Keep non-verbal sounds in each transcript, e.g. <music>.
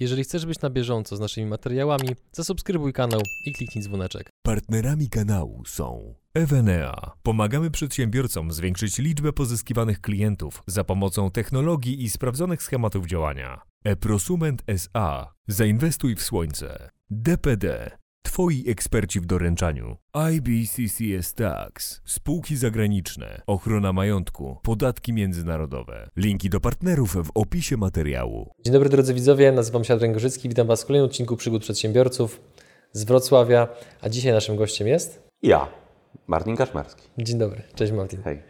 Jeżeli chcesz być na bieżąco z naszymi materiałami, zasubskrybuj kanał i kliknij dzwoneczek. Partnerami kanału są Evenea. Pomagamy przedsiębiorcom zwiększyć liczbę pozyskiwanych klientów za pomocą technologii i sprawdzonych schematów działania. Eprosument SA. Zainwestuj w słońce. DPD. Twoi eksperci w doręczaniu. IBCCS Tax. Spółki zagraniczne. Ochrona majątku. Podatki międzynarodowe. Linki do partnerów w opisie materiału. Dzień dobry drodzy widzowie, nazywam się Adrian Gorzycki, witam Was w kolejnym odcinku Przygód Przedsiębiorców z Wrocławia, a dzisiaj naszym gościem jest... Ja, Martin Kaszmarski. Dzień dobry, cześć Martin. Hej.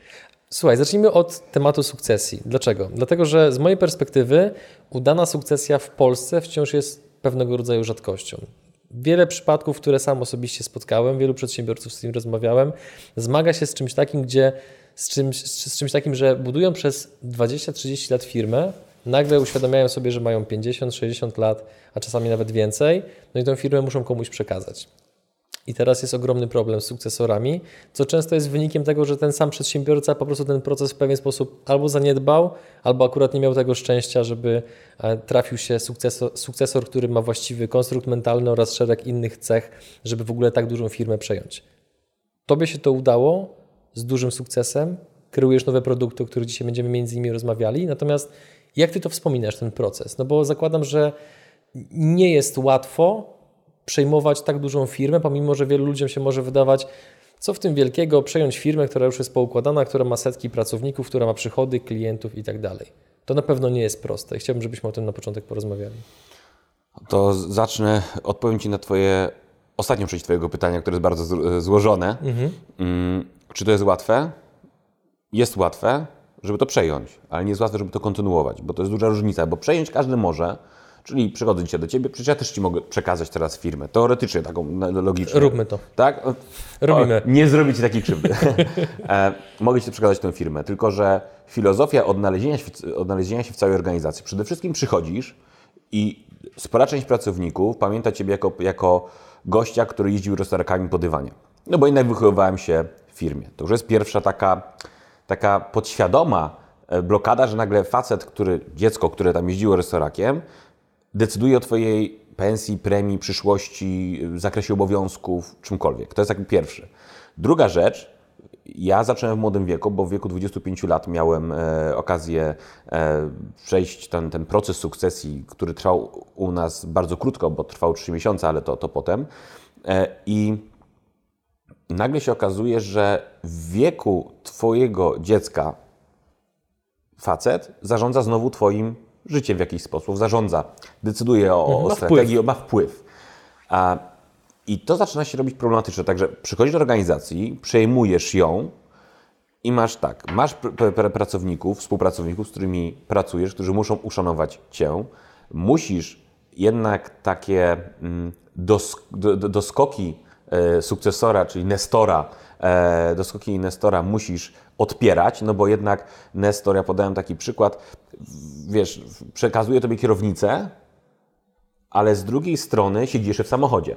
Słuchaj, zacznijmy od tematu sukcesji. Dlaczego? Dlatego, że z mojej perspektywy udana sukcesja w Polsce wciąż jest pewnego rodzaju rzadkością. Wiele przypadków, które sam osobiście spotkałem, wielu przedsiębiorców, z którymi rozmawiałem, zmaga się z czymś takim, gdzie z czymś, z czymś takim, że budują przez 20-30 lat firmę, nagle uświadamiają sobie, że mają 50-60 lat, a czasami nawet więcej, no i tę firmę muszą komuś przekazać. I teraz jest ogromny problem z sukcesorami, co często jest wynikiem tego, że ten sam przedsiębiorca po prostu ten proces w pewien sposób albo zaniedbał, albo akurat nie miał tego szczęścia, żeby e, trafił się sukcesor, sukcesor który ma właściwy konstrukt mentalny oraz szereg innych cech, żeby w ogóle tak dużą firmę przejąć. Tobie się to udało z dużym sukcesem, kreujesz nowe produkty, o których dzisiaj będziemy między innymi rozmawiali, natomiast jak Ty to wspominasz, ten proces? No bo zakładam, że nie jest łatwo przejmować tak dużą firmę, pomimo że wielu ludziom się może wydawać, co w tym wielkiego, przejąć firmę, która już jest poukładana, która ma setki pracowników, która ma przychody, klientów i tak dalej. To na pewno nie jest proste. Chciałbym, żebyśmy o tym na początek porozmawiali. To zacznę, odpowiem Ci na Twoje, ostatnią część Twojego pytania, które jest bardzo złożone. Mhm. Czy to jest łatwe? Jest łatwe, żeby to przejąć, ale nie jest łatwe, żeby to kontynuować, bo to jest duża różnica, bo przejąć każdy może, Czyli przychodzę dzisiaj do Ciebie, przecież ja też Ci mogę przekazać teraz firmę, teoretycznie taką logiczną. Róbmy to. Tak? Robimy. O, nie zrobić Ci takiej krzywdy. <laughs> e, mogę Ci przekazać tę firmę, tylko że filozofia odnalezienia się, odnalezienia się w całej organizacji. Przede wszystkim przychodzisz i spora część pracowników pamięta Ciebie jako, jako gościa, który jeździł roztarkami po dywanie. No bo jednak wychowywałem się w firmie. To już jest pierwsza taka, taka podświadoma e, blokada, że nagle facet, który, dziecko, które tam jeździło restaurakiem, decyduje o Twojej pensji, premii, przyszłości, zakresie obowiązków, czymkolwiek. To jest jakby pierwszy. Druga rzecz, ja zacząłem w młodym wieku, bo w wieku 25 lat miałem e, okazję e, przejść ten, ten proces sukcesji, który trwał u nas bardzo krótko, bo trwał 3 miesiące, ale to, to potem. E, I nagle się okazuje, że w wieku Twojego dziecka facet zarządza znowu Twoim życiem w jakiś sposób, zarządza, decyduje o, mhm, ma strategii, wpływ. ma wpływ. A, I to zaczyna się robić problematyczne. Także przychodzisz do organizacji, przejmujesz ją i masz tak, masz pr pr pracowników, współpracowników, z którymi pracujesz, którzy muszą uszanować Cię. Musisz jednak takie mm, dos do, do, doskoki e, sukcesora, czyli Nestora, doskoki Nestora musisz odpierać, no bo jednak Nestor, ja podałem taki przykład, wiesz, przekazuje tobie kierownicę, ale z drugiej strony siedzi jeszcze w samochodzie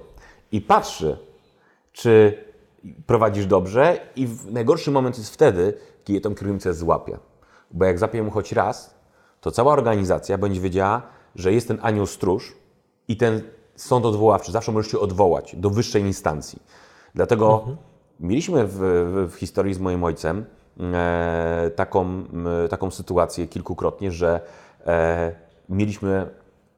i patrzy, czy prowadzisz dobrze i najgorszy moment jest wtedy, kiedy tą kierownicę złapie. Bo jak zapie mu choć raz, to cała organizacja będzie wiedziała, że jest ten anioł stróż i ten sąd odwoławczy zawsze możesz się odwołać do wyższej instancji. Dlatego mhm. Mieliśmy w, w, historii z moim ojcem e, taką, taką sytuację kilkukrotnie, że e, mieliśmy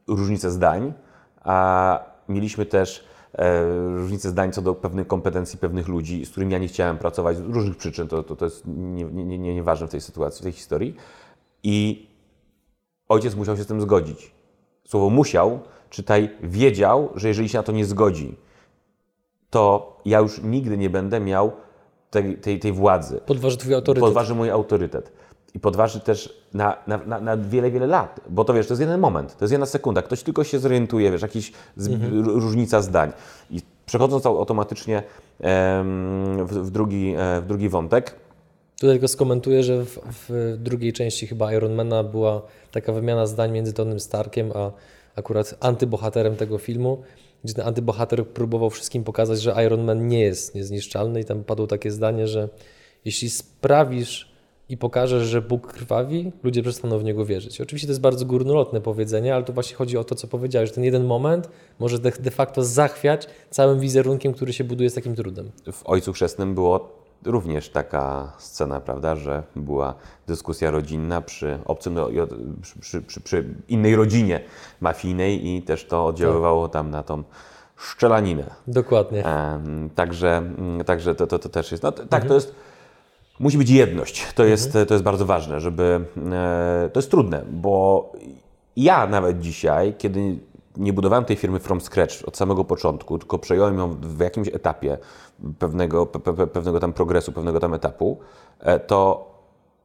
różnice zdań, a mieliśmy też e, różnice zdań co do pewnych kompetencji pewnych ludzi, z którymi ja nie chciałem pracować z różnych przyczyn, to, to, to jest nieważne nie, nie, nie w tej sytuacji, w tej historii. I ojciec musiał się z tym zgodzić. Słowo musiał, czytaj, wiedział, że jeżeli się na to nie zgodzi, to ja już nigdy nie będę miał tej, tej, tej władzy. Podważy twój autorytet. Podważy mój autorytet. I podważy też na, na, na, na, wiele, wiele lat. Bo to wiesz, to jest jeden moment, to jest jedna sekunda. Ktoś tylko się zorientuje, wiesz, jakaś mhm. różnica zdań. I przechodząc automatycznie em, w, w, drugi, e, w drugi wątek. Tutaj tylko skomentuję, że w, w, drugiej części chyba Ironmana była taka wymiana zdań między Tonym Starkiem a akurat antybohaterem tego filmu gdzie ten antybohater próbował wszystkim pokazać, że Iron Man nie jest niezniszczalny i tam padło takie zdanie, że jeśli sprawisz, i pokażesz, że Bóg krwawi, ludzie przestaną w Niego wierzyć. Oczywiście to jest bardzo górnolotne powiedzenie, ale to właśnie chodzi o to, co powiedziałeś, że ten jeden moment może de, de facto zachwiać całym wizerunkiem, który się buduje z takim trudem. W Ojcu Chrzestnym było również taka scena, prawda, że była dyskusja rodzinna przy obcym, no, przy, przy, przy, innej rodzinie mafijnej i też to oddziaływało tam na tą szczelaninę. Dokładnie. także także to, to, to też jest, no, tak, mhm. to jest Musi być jedność. To jest, mhm. to jest bardzo ważne, żeby. E, to jest trudne, bo ja nawet dzisiaj, kiedy nie budowałem tej firmy from scratch od samego początku, tylko przejąłem ją w jakimś etapie pewnego, pe, pe, pewnego tam progresu, pewnego tam etapu, e, to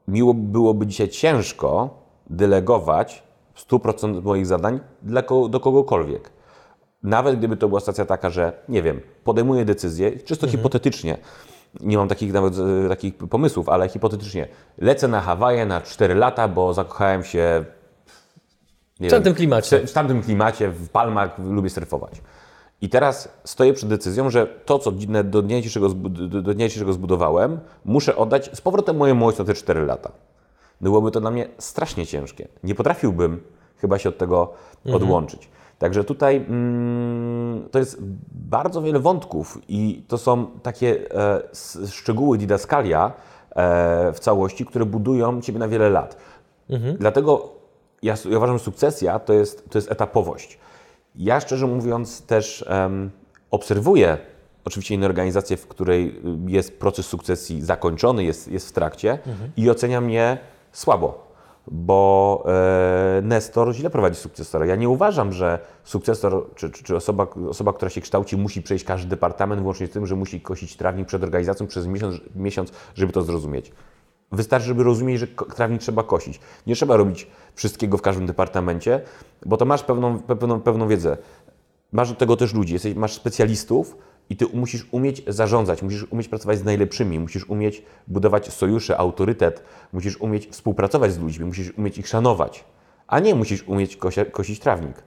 miło byłoby dzisiaj ciężko delegować 100% moich zadań dla, do kogokolwiek. Nawet gdyby to była stacja taka, że nie wiem, podejmuję decyzję, czysto mhm. hipotetycznie, nie mam takich nawet e, takich pomysłów, ale hipotetycznie lecę na Hawaje na 4 lata, bo zakochałem się w tamtym klimacie. W tamtym klimacie, w palmach lubię surfować. I teraz stoję przed decyzją, że to, co do dnia dzisiejszego, do dnia dzisiejszego zbudowałem, muszę oddać z powrotem mojemu ojcu na te 4 lata. Byłoby to dla mnie strasznie ciężkie. Nie potrafiłbym chyba się od tego mhm. odłączyć. Także tutaj mm, to jest bardzo wiele wątków i to są takie e, szczegóły didaskalia e, w całości, które budują Ciebie na wiele lat. Mhm. Dlatego ja, ja, uważam, że sukcesja to jest, to jest etapowość. Ja szczerze mówiąc też obserwuję oczywiście inne organizacje, w której jest proces sukcesji zakończony, jest, jest w trakcie mhm. i oceniam je słabo bo e, Nestor źle prowadzi sukcesora. Ja nie uważam, że sukcesor czy, czy, czy, osoba, osoba, która się kształci, musi przejść każdy departament, włącznie z tym, że musi kosić trawnik przed organizacją przez miesiąc, miesiąc żeby to zrozumieć. Wystarczy, żeby rozumieć, że trawnik trzeba kosić. Nie trzeba robić wszystkiego w każdym departamencie, bo to masz pewną, pewną, pewną wiedzę. Masz do tego też ludzi, jesteś, masz specjalistów, i ty musisz umieć zarządzać, musisz umieć pracować z najlepszymi, musisz umieć budować sojusze, autorytet, musisz umieć współpracować z ludźmi, musisz umieć ich szanować, a nie musisz umieć kosia, kosić trawnik.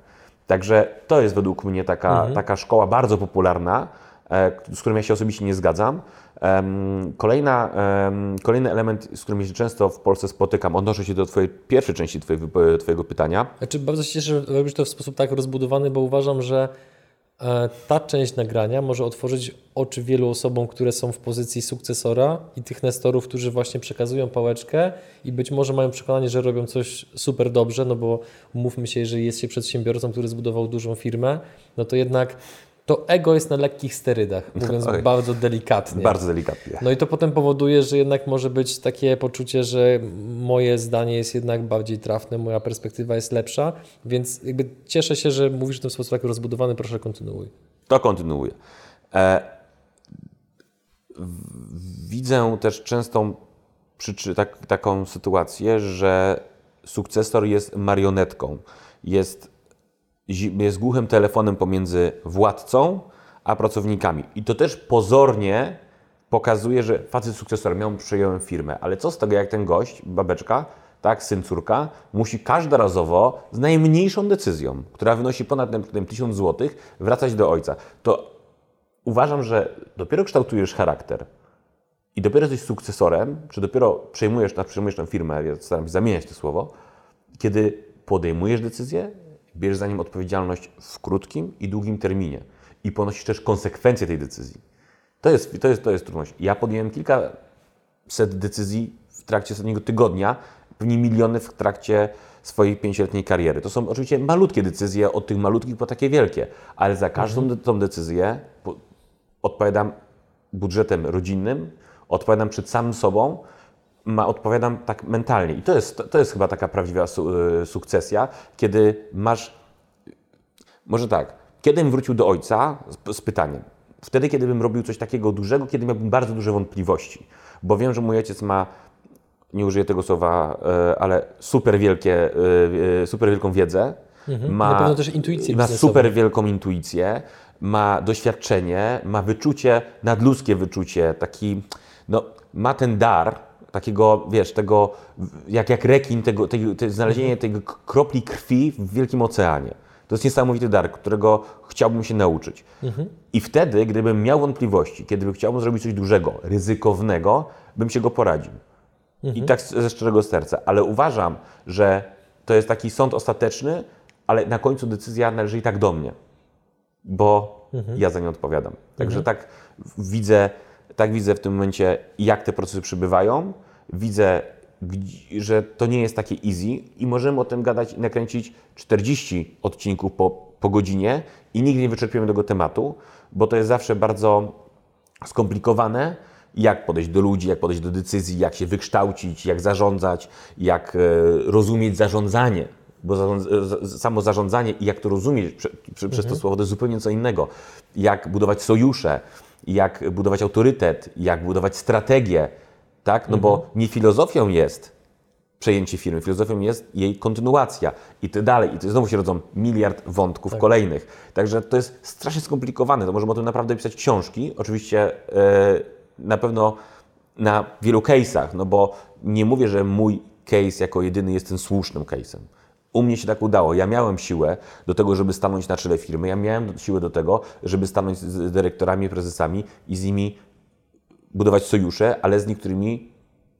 Także to jest według mnie taka, mhm. taka szkoła bardzo popularna, z którą ja się osobiście nie zgadzam. Kolejna, kolejny element, z którym się często w Polsce spotykam, odnoszę się do twojej pierwszej części twojego, twojego pytania. Znaczy, bardzo się cieszę, że robisz to w sposób tak rozbudowany, bo uważam, że E, ta część nagrania może otworzyć oczy wielu osobom, które są w pozycji sukcesora i tych nestorów, którzy właśnie przekazują pałeczkę i być może mają przekonanie, że robią coś super dobrze, no bo mówmy się, jeżeli jest się przedsiębiorcą, który zbudował dużą firmę, no to jednak to ego jest na lekkich sterydach, mówiąc Oj, bardzo delikatnie. Bardzo delikatnie. No i to potem powoduje, że jednak może być takie poczucie, że moje zdanie jest jednak bardziej trafne, moja perspektywa jest lepsza, więc jakby cieszę się, że mówisz w ten sposób tak rozbudowany, proszę kontynuuj. To kontynuuję. E, widzę też częstą przyczy, tak, taką sytuację, że sukcesor jest marionetką, jest jest głuchym telefonem pomiędzy władcą a pracownikami. I to też pozornie pokazuje, że facet sukcesor miał przejąłem firmę, ale co z tego, jak ten gość, babeczka, tak, syn, córka, musi każdorazowo z najmniejszą decyzją, która wynosi ponad tym 1000 zł, wracać do ojca. To uważam, że dopiero kształtujesz charakter i dopiero jesteś sukcesorem, czy dopiero przejmujesz, przejmujesz tę firmę, ja staram się zamieniać to słowo, kiedy podejmujesz decyzję, bierzesz za nim odpowiedzialność w krótkim i długim terminie i ponosisz też konsekwencje tej decyzji. To jest, to jest, to jest trudność. Ja podjąłem kilkaset decyzji w trakcie ostatniego tygodnia, pewnie miliony w trakcie swojej pięcioletniej kariery. To są oczywiście malutkie decyzje, od tych malutkich po takie wielkie, ale za każdą mhm. tą decyzję odpowiadam budżetem rodzinnym, odpowiadam przed samym sobą, ma, odpowiadam tak mentalnie. I to jest, to jest chyba taka prawdziwa su, y, sukcesja, kiedy masz. Może tak, kiedym wrócił do ojca z, z pytaniem. Wtedy, kiedy bym robił coś takiego dużego, kiedy miałbym bardzo duże wątpliwości. Bo wiem, że mój ojciec ma, nie użyję tego słowa, y, ale super, wielkie, y, super wielką wiedzę. Mhm. Ma, Na pewno też intuicję Ma super wielką intuicję, ma doświadczenie, ma wyczucie, nadludzkie wyczucie, taki, no, ma ten dar, takiego, wiesz, tego, jak, jak rekin, tego, tego, tego znalezienie tej kropli krwi w wielkim oceanie. To jest niesamowity dar, którego chciałbym się nauczyć. Mhm. I wtedy, gdybym miał wątpliwości, kiedy chciałbym zrobić coś dużego, ryzykownego, bym się go poradził. I tak ze szczerego serca. Ale uważam, że to jest taki sąd ostateczny, ale na końcu decyzja należy i tak do mnie, bo ja za nią odpowiadam. Także tak widzę, tak widzę w tym momencie, jak te procesy przybywają. Widzę, że to nie jest takie easy i możemy o tym gadać i nakręcić 40 odcinków po, po godzinie i nigdy nie wyczerpiemy tego tematu, bo to jest zawsze bardzo skomplikowane, jak podejść do ludzi, jak podejść do decyzji, jak się wykształcić, jak zarządzać, jak e, rozumieć zarządzanie. Bo za- samo zarządzanie i jak to rozumieć prze, prze, przez to słowo to jest zupełnie co innego. Jak budować sojusze, jak budować autorytet, jak budować strategię. Tak? No bo nie filozofią jest przejęcie firmy. Filozofią jest jej kontynuacja i ty dalej. I to znowu się rodzą miliard wątków kolejnych. Także to jest strasznie skomplikowane. To możemy o tym naprawdę pisać książki. Oczywiście e, na pewno na wielu case'ach, no bo nie mówię, że mój case jako jedyny jest tym słusznym case'em. U mnie się tak udało. Ja miałem siłę do tego, żeby stanąć na czele firmy. Ja miałem siłę do tego, żeby stanąć z dyrektorami, prezesami i z nimi budować sojusze, ale z niektórymi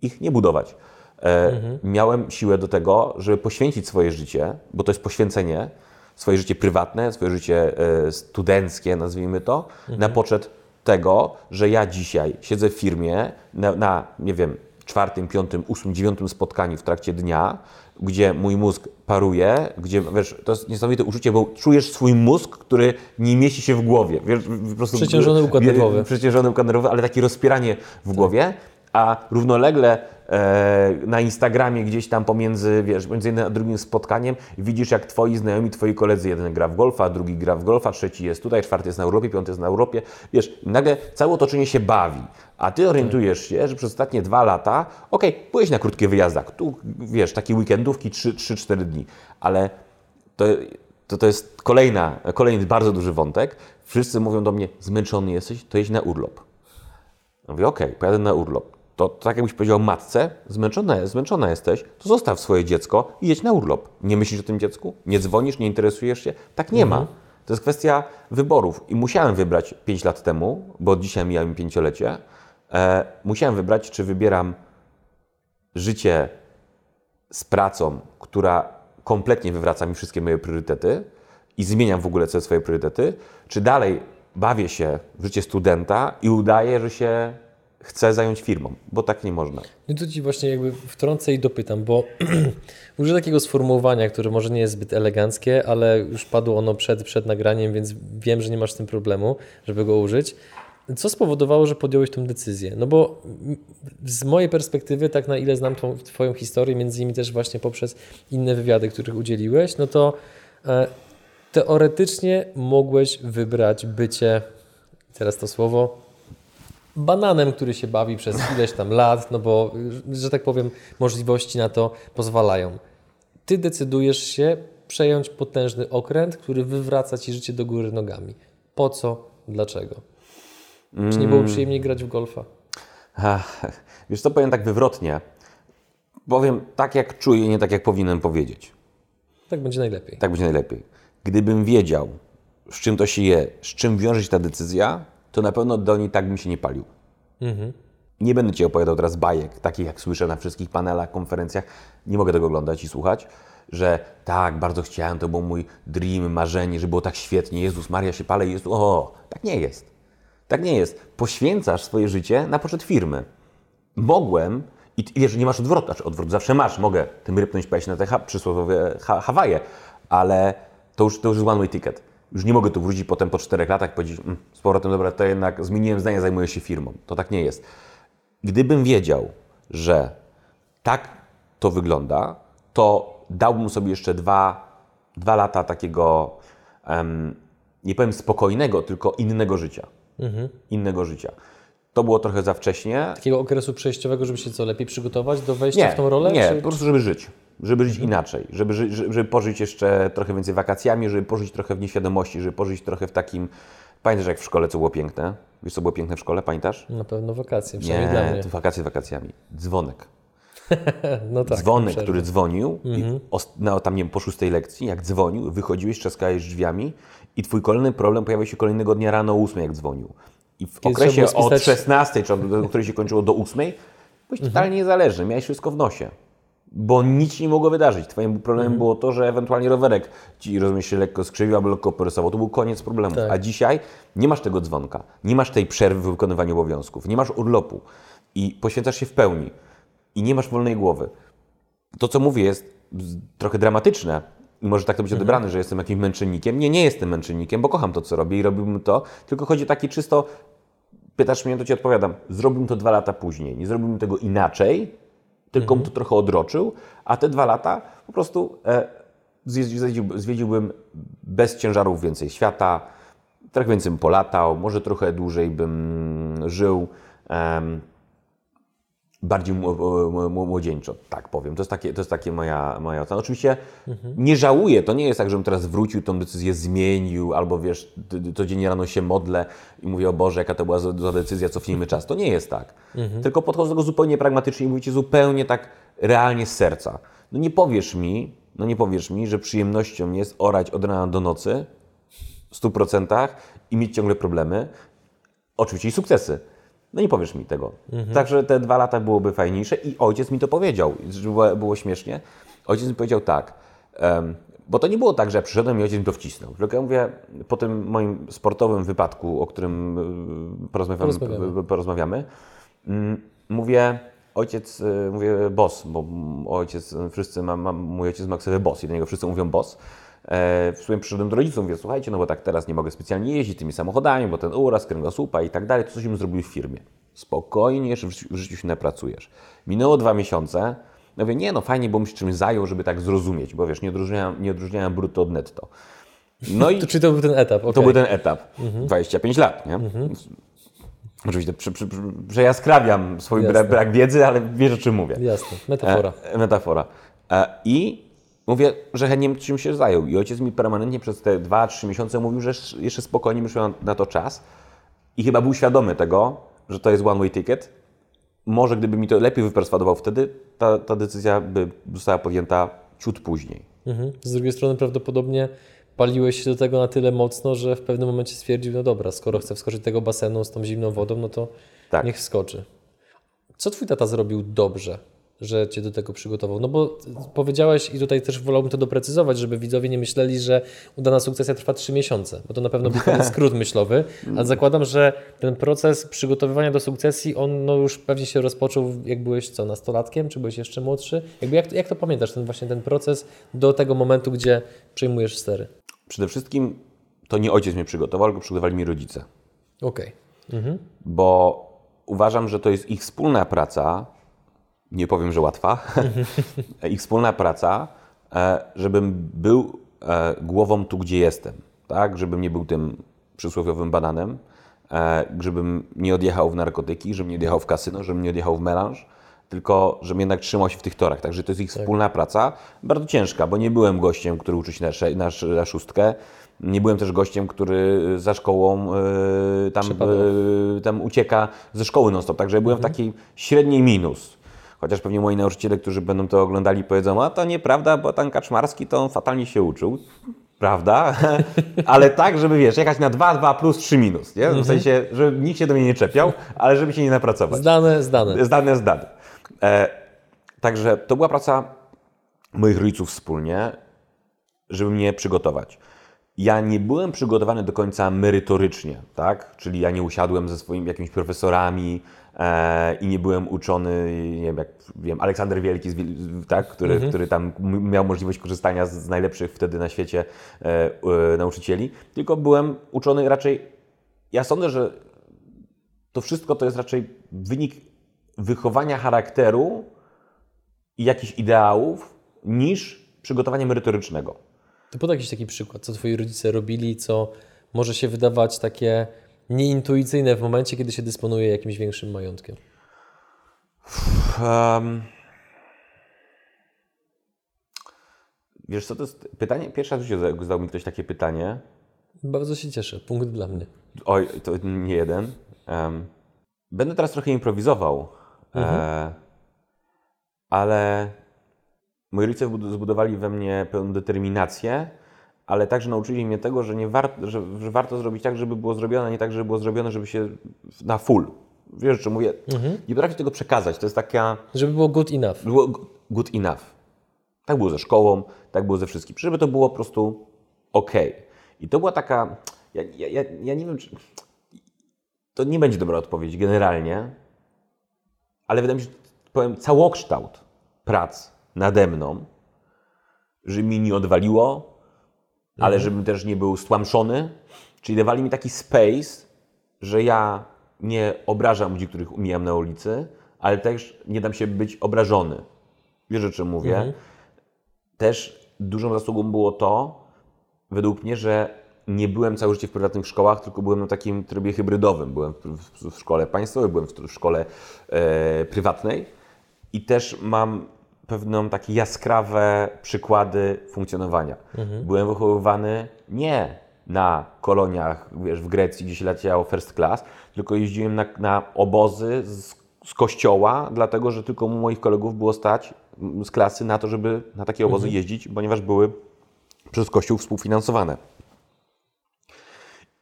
ich nie budować. E, Miałem siłę do tego, żeby poświęcić swoje życie, bo to jest poświęcenie, swoje życie prywatne, swoje życie e, studenckie, nazwijmy to, na poczet tego, że ja dzisiaj siedzę w firmie na, na, nie wiem, czwartym, piątym, ósmym, dziewiątym spotkaniu w trakcie dnia, gdzie mój mózg paruje, gdzie, wiesz, to jest niesamowite uczucie, bo czujesz swój mózg, który nie mieści się w głowie. Wiesz, po prostu Przeciążony układ nerwowy. przeciążony układ nerwowy, ale takie rozpieranie w głowie, a równolegle e, na Instagramie gdzieś tam pomiędzy, wiesz, między jednym a drugim spotkaniem widzisz, jak twoi znajomi, twoi koledzy, jeden gra w golfa, drugi gra w golfa, trzeci jest tutaj, czwarty jest na Europie, piąty jest na Europie. Wiesz, nagle całe otoczenie się bawi, a ty orientujesz się, że przez ostatnie dwa lata, okej, byłeś na krótkie wyjazdach, tu, wiesz, takie weekendówki, 3-4 dni, ale to, to, to jest kolejna, kolejny bardzo duży wątek. Wszyscy mówią do mnie, zmęczony jesteś, to jedź na urlop. Mówię, okej, pojadę na urlop. To, to tak jakbyś powiedział matce, zmęczona, zmęczona jesteś, to zostaw swoje dziecko i jedź na urlop. Nie myślisz o tym dziecku? Nie dzwonisz, nie interesujesz się? Tak nie ma. To jest kwestia wyborów. I musiałem wybrać 5 lat temu, bo dzisiaj mija mi pięciolecie, e, musiałem wybrać, czy wybieram życie z pracą, która kompletnie wywraca mi wszystkie moje priorytety i zmieniam w ogóle swoje priorytety, czy dalej bawię się w życie studenta i udaję, że się chcę zająć firmą, bo tak nie można. No tu Ci właśnie jakby wtrącę i dopytam, bo <clears throat> użyję takiego sformułowania, które może nie jest zbyt eleganckie, ale już padło ono przed, przed nagraniem, więc wiem, że nie masz z tym problemu, żeby go użyć. Co spowodowało, że podjąłeś tę decyzję? No bo z mojej perspektywy, tak na ile znam tą, Twoją historię, między innymi też właśnie poprzez inne wywiady, których udzieliłeś, no to e, teoretycznie mogłeś wybrać bycie, teraz to słowo, bananem, który się bawi przez ileś tam lat, no bo, że tak powiem, możliwości na to pozwalają. Ty decydujesz się przejąć potężny okręt, który wywraca ci życie do góry nogami. Po co? Dlaczego? Czy nie było przyjemniej grać w golfa? Ach, Wiesz co, powiem tak wywrotnie. Powiem tak, jak czuję, nie tak, jak powinienem powiedzieć. Tak będzie najlepiej. Tak będzie najlepiej. Gdybym wiedział, z czym to się je, z czym wiąże się ta decyzja, to na pewno do niej tak bym się nie palił. Nie będę Ci opowiadał teraz bajek, takich jak słyszę na wszystkich panelach, konferencjach. Nie mogę tego oglądać i słuchać, że tak, bardzo chciałem, to był mój dream, marzenie, że było tak świetnie, Jezus Maria się palę i jest, o, tak nie jest. Tak nie jest. Poświęcasz swoje życie na poczet firmy. Mogłem, i wiesz, nie masz odwrotu, znaczy odwrót zawsze masz, mogę tym rypnąć pojechać na te ha, przysłowiowe ha, Hawaje, ale to już, to już jest one way ticket. Już nie mogę tu wrócić potem po czterech latach i powiedzieć, mm, z powrotem, dobra, to jednak zmieniłem zdanie, zajmuję się firmą. To tak nie jest. Gdybym wiedział, że tak to wygląda, to dałbym sobie jeszcze dwa, dwa lata takiego, em, nie powiem spokojnego, tylko innego życia. Innego życia. To było trochę za wcześnie. Takiego okresu przejściowego, żeby się co lepiej przygotować do wejścia w tą rolę? Nie, czy- po prostu żeby żyć. Żeby żyć inaczej, żeby, żeby, pożyć jeszcze trochę więcej wakacjami, żeby pożyć trochę w nieświadomości, żeby pożyć trochę w takim... Pamiętasz jak w szkole co było piękne? Wiesz co było piękne w szkole, pamiętasz? Na pewno wakacje, przynajmniej dla mnie. wakacje wakacjami. Dzwonek. <laughs> No tak. Dzwonek, który dzwonił, i os- no, tam nie wiem, po szóstej lekcji, jak dzwonił, wychodziłeś, trzaskałeś drzwiami i twój kolejny problem pojawił się kolejnego dnia rano o ósmej, jak dzwonił. I w Kiedy okresie od spisać- 16, czy od, do której się kończyło do ósmej, Byłeś totalnie niezależny, miałeś wszystko w nosie. Bo nic nie mogło wydarzyć. Twoim problemem było to, że ewentualnie rowerek ci rozumiesz, się lekko skrzywił albo lekko porysował. To był koniec problemu. Tak. A dzisiaj nie masz tego dzwonka, nie masz tej przerwy w wykonywaniu obowiązków, nie masz urlopu i poświęcasz się w pełni i nie masz wolnej głowy. To, co mówię, jest trochę dramatyczne i może tak to być odebrane, że jestem jakimś męczennikiem. Nie, nie jestem męczennikiem, bo kocham to, co robię i robiłbym to, tylko chodzi taki czysto pytasz mnie, to ci odpowiadam. Zrobiłbym to dwa lata później. Nie zrobiłbym tego inaczej, tylko bym to trochę odroczył, a te dwa lata po prostu e, zwiedziłbym bez ciężarów więcej świata, trochę więcej bym polatał, może trochę dłużej bym żył. Bardziej mło- mło- mło- młodzieńczo, tak powiem. To jest takie, to jest takie moja, moja ocena. Oczywiście nie żałuję, to nie jest tak, żebym teraz wrócił, tą decyzję zmienił, albo wiesz, codziennie rano się modlę i mówię, o Boże, jaka to była za decyzja, cofnijmy czas. To nie jest tak. Tylko podchodzę do tego zupełnie pragmatycznie i mówicie zupełnie tak realnie z serca. No nie powiesz mi, no nie powiesz mi, że przyjemnością jest orać od rana do nocy w 100% i mieć ciągle problemy, oczywiście i sukcesy. No nie powiesz mi tego. Także te dwa lata byłoby fajniejsze i ojciec mi to powiedział, żeby było, śmiesznie. Ojciec mi powiedział tak, em, bo to nie było tak, że ja przyszedłem i ojciec mi to wcisnął. Tylko ja mówię, po tym moim sportowym wypadku, o którym y, porozmawiamy, Porozmawiamy. porozmawiamy mm, mówię, ojciec, y, mówię boss, bo ojciec, y, wszyscy, ma, ma, mój ojciec ma ksywę boss i do niego wszyscy mówią boss. E, w sumie przyszedłem do rodziców, mówię, słuchajcie, no bo tak teraz nie mogę specjalnie jeździć tymi samochodami, bo ten uraz, kręgosłupa i tak dalej, to coś bym zrobił w firmie. Spokojnie, jeszcze w życiu, w życiu się napracujesz. Minęło dwa miesiące, ja mówię, nie no fajnie, bo bym się czymś zajął, żeby tak zrozumieć, bo wiesz, nie odróżniałem, nie odróżniałem brutto od netto. No i <laughs> To, czyli to był ten etap, to okej. był ten etap. 25 lat, nie? Oczywiście przy, przy, przejaskrawiam swój Jasne. brak, brak wiedzy, ale wiesz o czym mówię. Jasne, metafora. E, metafora. E, I mówię, że chętnie czym się zajął. I ojciec mi permanentnie przez te 2-3 miesiące mówił, że sz- jeszcze spokojnie myślał na, to czas. I chyba był świadomy tego, że to jest one way ticket. Może gdyby mi to lepiej wyperswadował wtedy, ta, ta decyzja by została podjęta ciut później. Mhm. Z drugiej strony prawdopodobnie paliłeś się do tego na tyle mocno, że w pewnym momencie stwierdził, no dobra, skoro chcę wskoczyć tego basenu z tą zimną wodą, no to Tak. niech wskoczy. Co twój tata zrobił dobrze, że cię do tego przygotował? No bo powiedziałeś i tutaj też wolałbym to doprecyzować, żeby widzowie nie myśleli, że udana sukcesja trwa trzy miesiące, bo to na pewno był <laughs> pewien skrót myślowy, ale zakładam, że ten proces przygotowywania do sukcesji, on no już pewnie się rozpoczął, jak byłeś co, nastolatkiem, czy byłeś jeszcze młodszy? Jakby jak, to- jak to pamiętasz, ten właśnie ten proces do tego momentu, gdzie przejmujesz stery? Przede wszystkim to nie ojciec mnie przygotował, tylko przygotowali mi rodzice. Okej. bo uważam, że to jest ich wspólna praca, nie powiem, że łatwa, <laughs> ich wspólna praca, e, żebym był e, głową tu, gdzie jestem, tak? Żebym nie był tym przysłowiowym bananem, e, żebym nie odjechał w narkotyki, żebym nie odjechał w kasyno, żebym nie odjechał w melanż, tylko żebym jednak trzymał się w tych torach. Także to jest ich wspólna praca, bardzo ciężka, bo nie byłem gościem, który uczy się na, na, sz- na szóstkę, nie byłem też gościem, który za szkołą tam, tam ucieka ze szkoły non-stop. Także byłem w takiej średniej minus. Chociaż pewnie moi nauczyciele, którzy będą to oglądali, powiedzą, a to nieprawda, bo ten Kaczmarski to on fatalnie się uczył. Prawda? <laughs> Ale tak, żeby wiesz, jechać na 2, 2 plus 3 minus. Nie? W sensie, żeby nikt się do mnie nie czepiał, ale żeby się nie napracować. Zdane, zdane. Zdane, zdane. E, także to była praca moich rodziców wspólnie, żeby mnie przygotować. Ja nie byłem przygotowany do końca merytorycznie, tak? Czyli ja nie usiadłem ze swoimi jakimiś profesorami e, i nie byłem uczony, nie wiem, jak wiem, Aleksander Wielki, z, tak? który, który tam miał możliwość korzystania z, z najlepszych wtedy na świecie e, e, nauczycieli, tylko byłem uczony raczej. Ja sądzę, że to wszystko to jest raczej wynik wychowania charakteru i jakichś ideałów niż przygotowania merytorycznego. To podaj jakiś taki przykład, co twoi rodzice robili, co może się wydawać takie nieintuicyjne w momencie, kiedy się dysponuje jakimś większym majątkiem. Um, wiesz co, to jest pytanie, pierwszy raz w życiu zadał mi ktoś takie pytanie. Bardzo się cieszę, punkt dla mnie. Oj, to nie jeden. Em, będę teraz trochę improwizował, e, ale moi rodzice zbudowali we mnie pełną determinację, ale także nauczyli mnie tego, że, nie war, że, że warto zrobić tak, żeby było zrobione, a nie tak, żeby było zrobione, żeby się na full Wiesz, czy mówię, nie potrafię tego przekazać. To jest taka, Żeby było good enough. było good enough. Tak było ze szkołą, tak było ze wszystkim. Żeby to było po prostu ok. I to była taka, ja, ja, ja, ja nie wiem, czy, to nie będzie dobra odpowiedź generalnie, ale wydaje mi się, że powiem, całokształt prac nade mną, że mi nie odwaliło, ale żebym też nie był stłamszony, czyli dawali mi taki space, że ja nie obrażam ludzi, których umijam na ulicy, ale też nie dam się być obrażony. Wiesz, o czym mówię? Też dużą zasługą było to, według mnie, że nie byłem całe życie w prywatnych szkołach, tylko byłem na takim trybie hybrydowym. Byłem w, w, w szkole państwowej, byłem w, w szkole e, prywatnej i też mam pewną takie jaskrawe przykłady funkcjonowania. Byłem wychowywany nie na koloniach, wiesz, w Grecji, gdzie się leciało first class, tylko jeździłem na, na obozy z, z kościoła, dlatego że tylko moich kolegów było stać z klasy na to, żeby na takie obozy jeździć, ponieważ były przez kościół współfinansowane.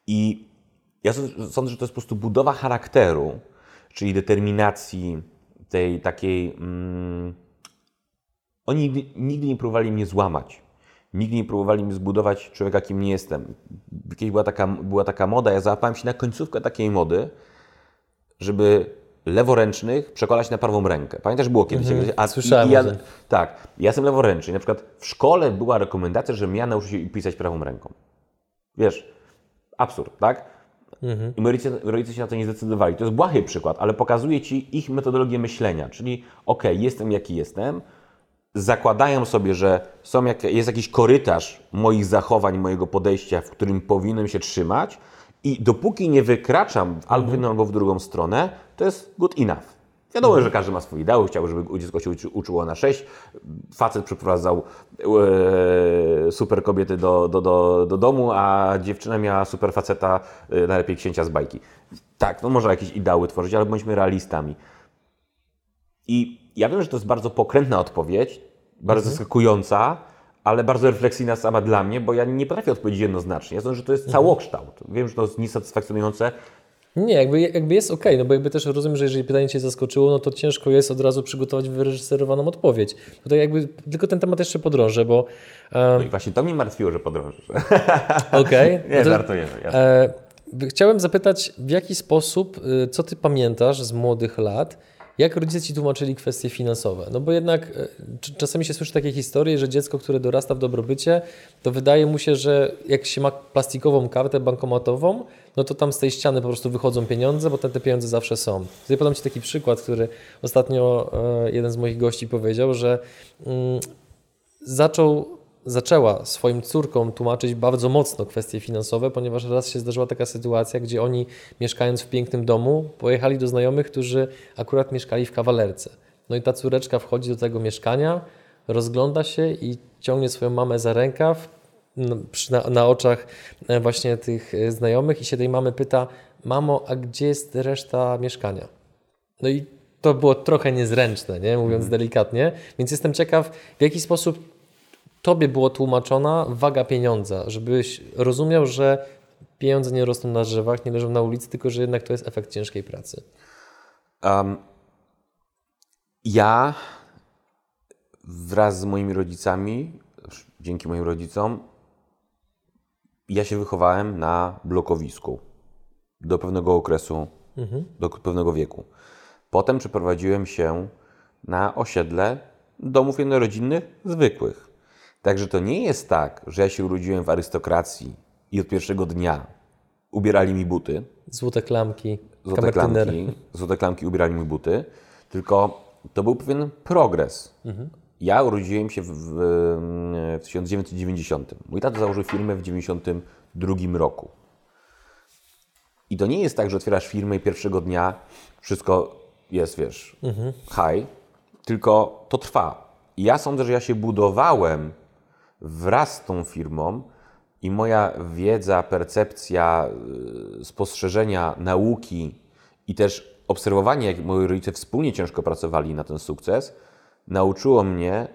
I ja sądzę- sądzę, że to jest po prostu budowa charakteru, czyli determinacji tej takiej. Mm, oni nigdy, nigdy nie próbowali mnie złamać. Nigdy nie próbowali mi zbudować człowieka, kim nie jestem. Kiedyś była taka, była taka moda, ja załapałem się na końcówkę takiej mody, żeby leworęcznych przekonać na prawą rękę. Pamiętasz, było kiedyś? A, Słyszałem i, ja. Tak, ja jestem leworęczny. Na przykład w szkole była rekomendacja, żebym ja nauczył się pisać prawą ręką. Wiesz, absurd, tak? I moi rodzice, rodzice się na to nie zdecydowali. To jest błahy przykład, ale pokazuje Ci ich metodologię myślenia. Czyli, okej, jestem jaki jestem, zakładają sobie, że są jak, jest jakiś korytarz moich zachowań, mojego podejścia, w którym powinienem się trzymać i dopóki nie wykraczam albo w jedną, albo w drugą stronę, to jest good enough. Wiadomo, że każdy ma swój ideał, chciał, żeby dziecko się uczy, uczyło na 6. Facet przyprowadzał e, super kobiety do, do, do, do domu, a dziewczyna miała super faceta, e, najlepiej księcia z bajki. Tak, no może jakieś ideały tworzyć, ale bądźmy realistami. I ja wiem, że to jest bardzo pokrętna odpowiedź, bardzo zaskakująca, ale bardzo refleksyjna sama dla mnie, bo ja nie potrafię odpowiedzieć jednoznacznie. Ja sądzę, że to jest całokształt. Wiem, że to jest niesatysfakcjonujące. Nie, jakby, jakby jest okej, no bo jakby też rozumiem, że jeżeli pytanie Cię zaskoczyło, no to ciężko jest od razu przygotować wyreżyserowaną odpowiedź. Tutaj jakby tylko ten temat jeszcze podrążę, bo No i właśnie to mnie martwiło, że podrążysz. <laughs> okej. <laughs> Nie, no żartuję. jasne. E, chciałem zapytać, w jaki sposób, y, co Ty pamiętasz z młodych lat, jak rodzice Ci tłumaczyli kwestie finansowe? No bo jednak e, cz- czasami się słyszy takie historie, że dziecko, które dorasta w dobrobycie, to wydaje mu się, że jak się ma plastikową kartę bankomatową, no to tam z tej ściany po prostu wychodzą pieniądze, bo te pieniądze zawsze są. Tutaj podam Ci taki przykład, który ostatnio e, jeden z moich gości powiedział, że mm, zaczął, zaczęła swoim córkom tłumaczyć bardzo mocno kwestie finansowe, ponieważ raz się zdarzyła taka sytuacja, gdzie oni mieszkając w pięknym domu, pojechali do znajomych, którzy akurat mieszkali w kawalerce. No i ta córeczka wchodzi do tego mieszkania, rozgląda się i ciągnie swoją mamę za rękaw no, na, na oczach e, właśnie tych e, znajomych i się tej mamy pyta, mamo, a gdzie jest reszta mieszkania? No i to było trochę niezręczne, nie? mówiąc delikatnie, więc jestem ciekaw, w jaki sposób Tobie było tłumaczona waga pieniądza, żebyś rozumiał, że pieniądze nie rosną na drzewach, nie leżą na ulicy, tylko że jednak to jest efekt ciężkiej pracy. Um, ja wraz z moimi rodzicami, dzięki moim rodzicom, ja się wychowałem na blokowisku do pewnego okresu, do pewnego wieku. Potem przeprowadziłem się na osiedle domów jednorodzinnych zwykłych. Także to nie jest tak, że ja się urodziłem w arystokracji i od pierwszego dnia ubierali mi buty, Złote klamki, złote klamki, złote klamki ubierali mi buty, tylko to był pewien progres. Ja urodziłem się w, w, w 1990. Mój tato założył firmę w 1992 roku. I to nie jest tak, że otwierasz firmę i pierwszego dnia wszystko jest, wiesz, high, tylko to trwa. I ja sądzę, że ja się budowałem wraz z tą firmą i moja wiedza, percepcja, y, spostrzeżenia nauki i też obserwowanie, jak moi rodzice wspólnie ciężko pracowali na ten sukces, nauczyło mnie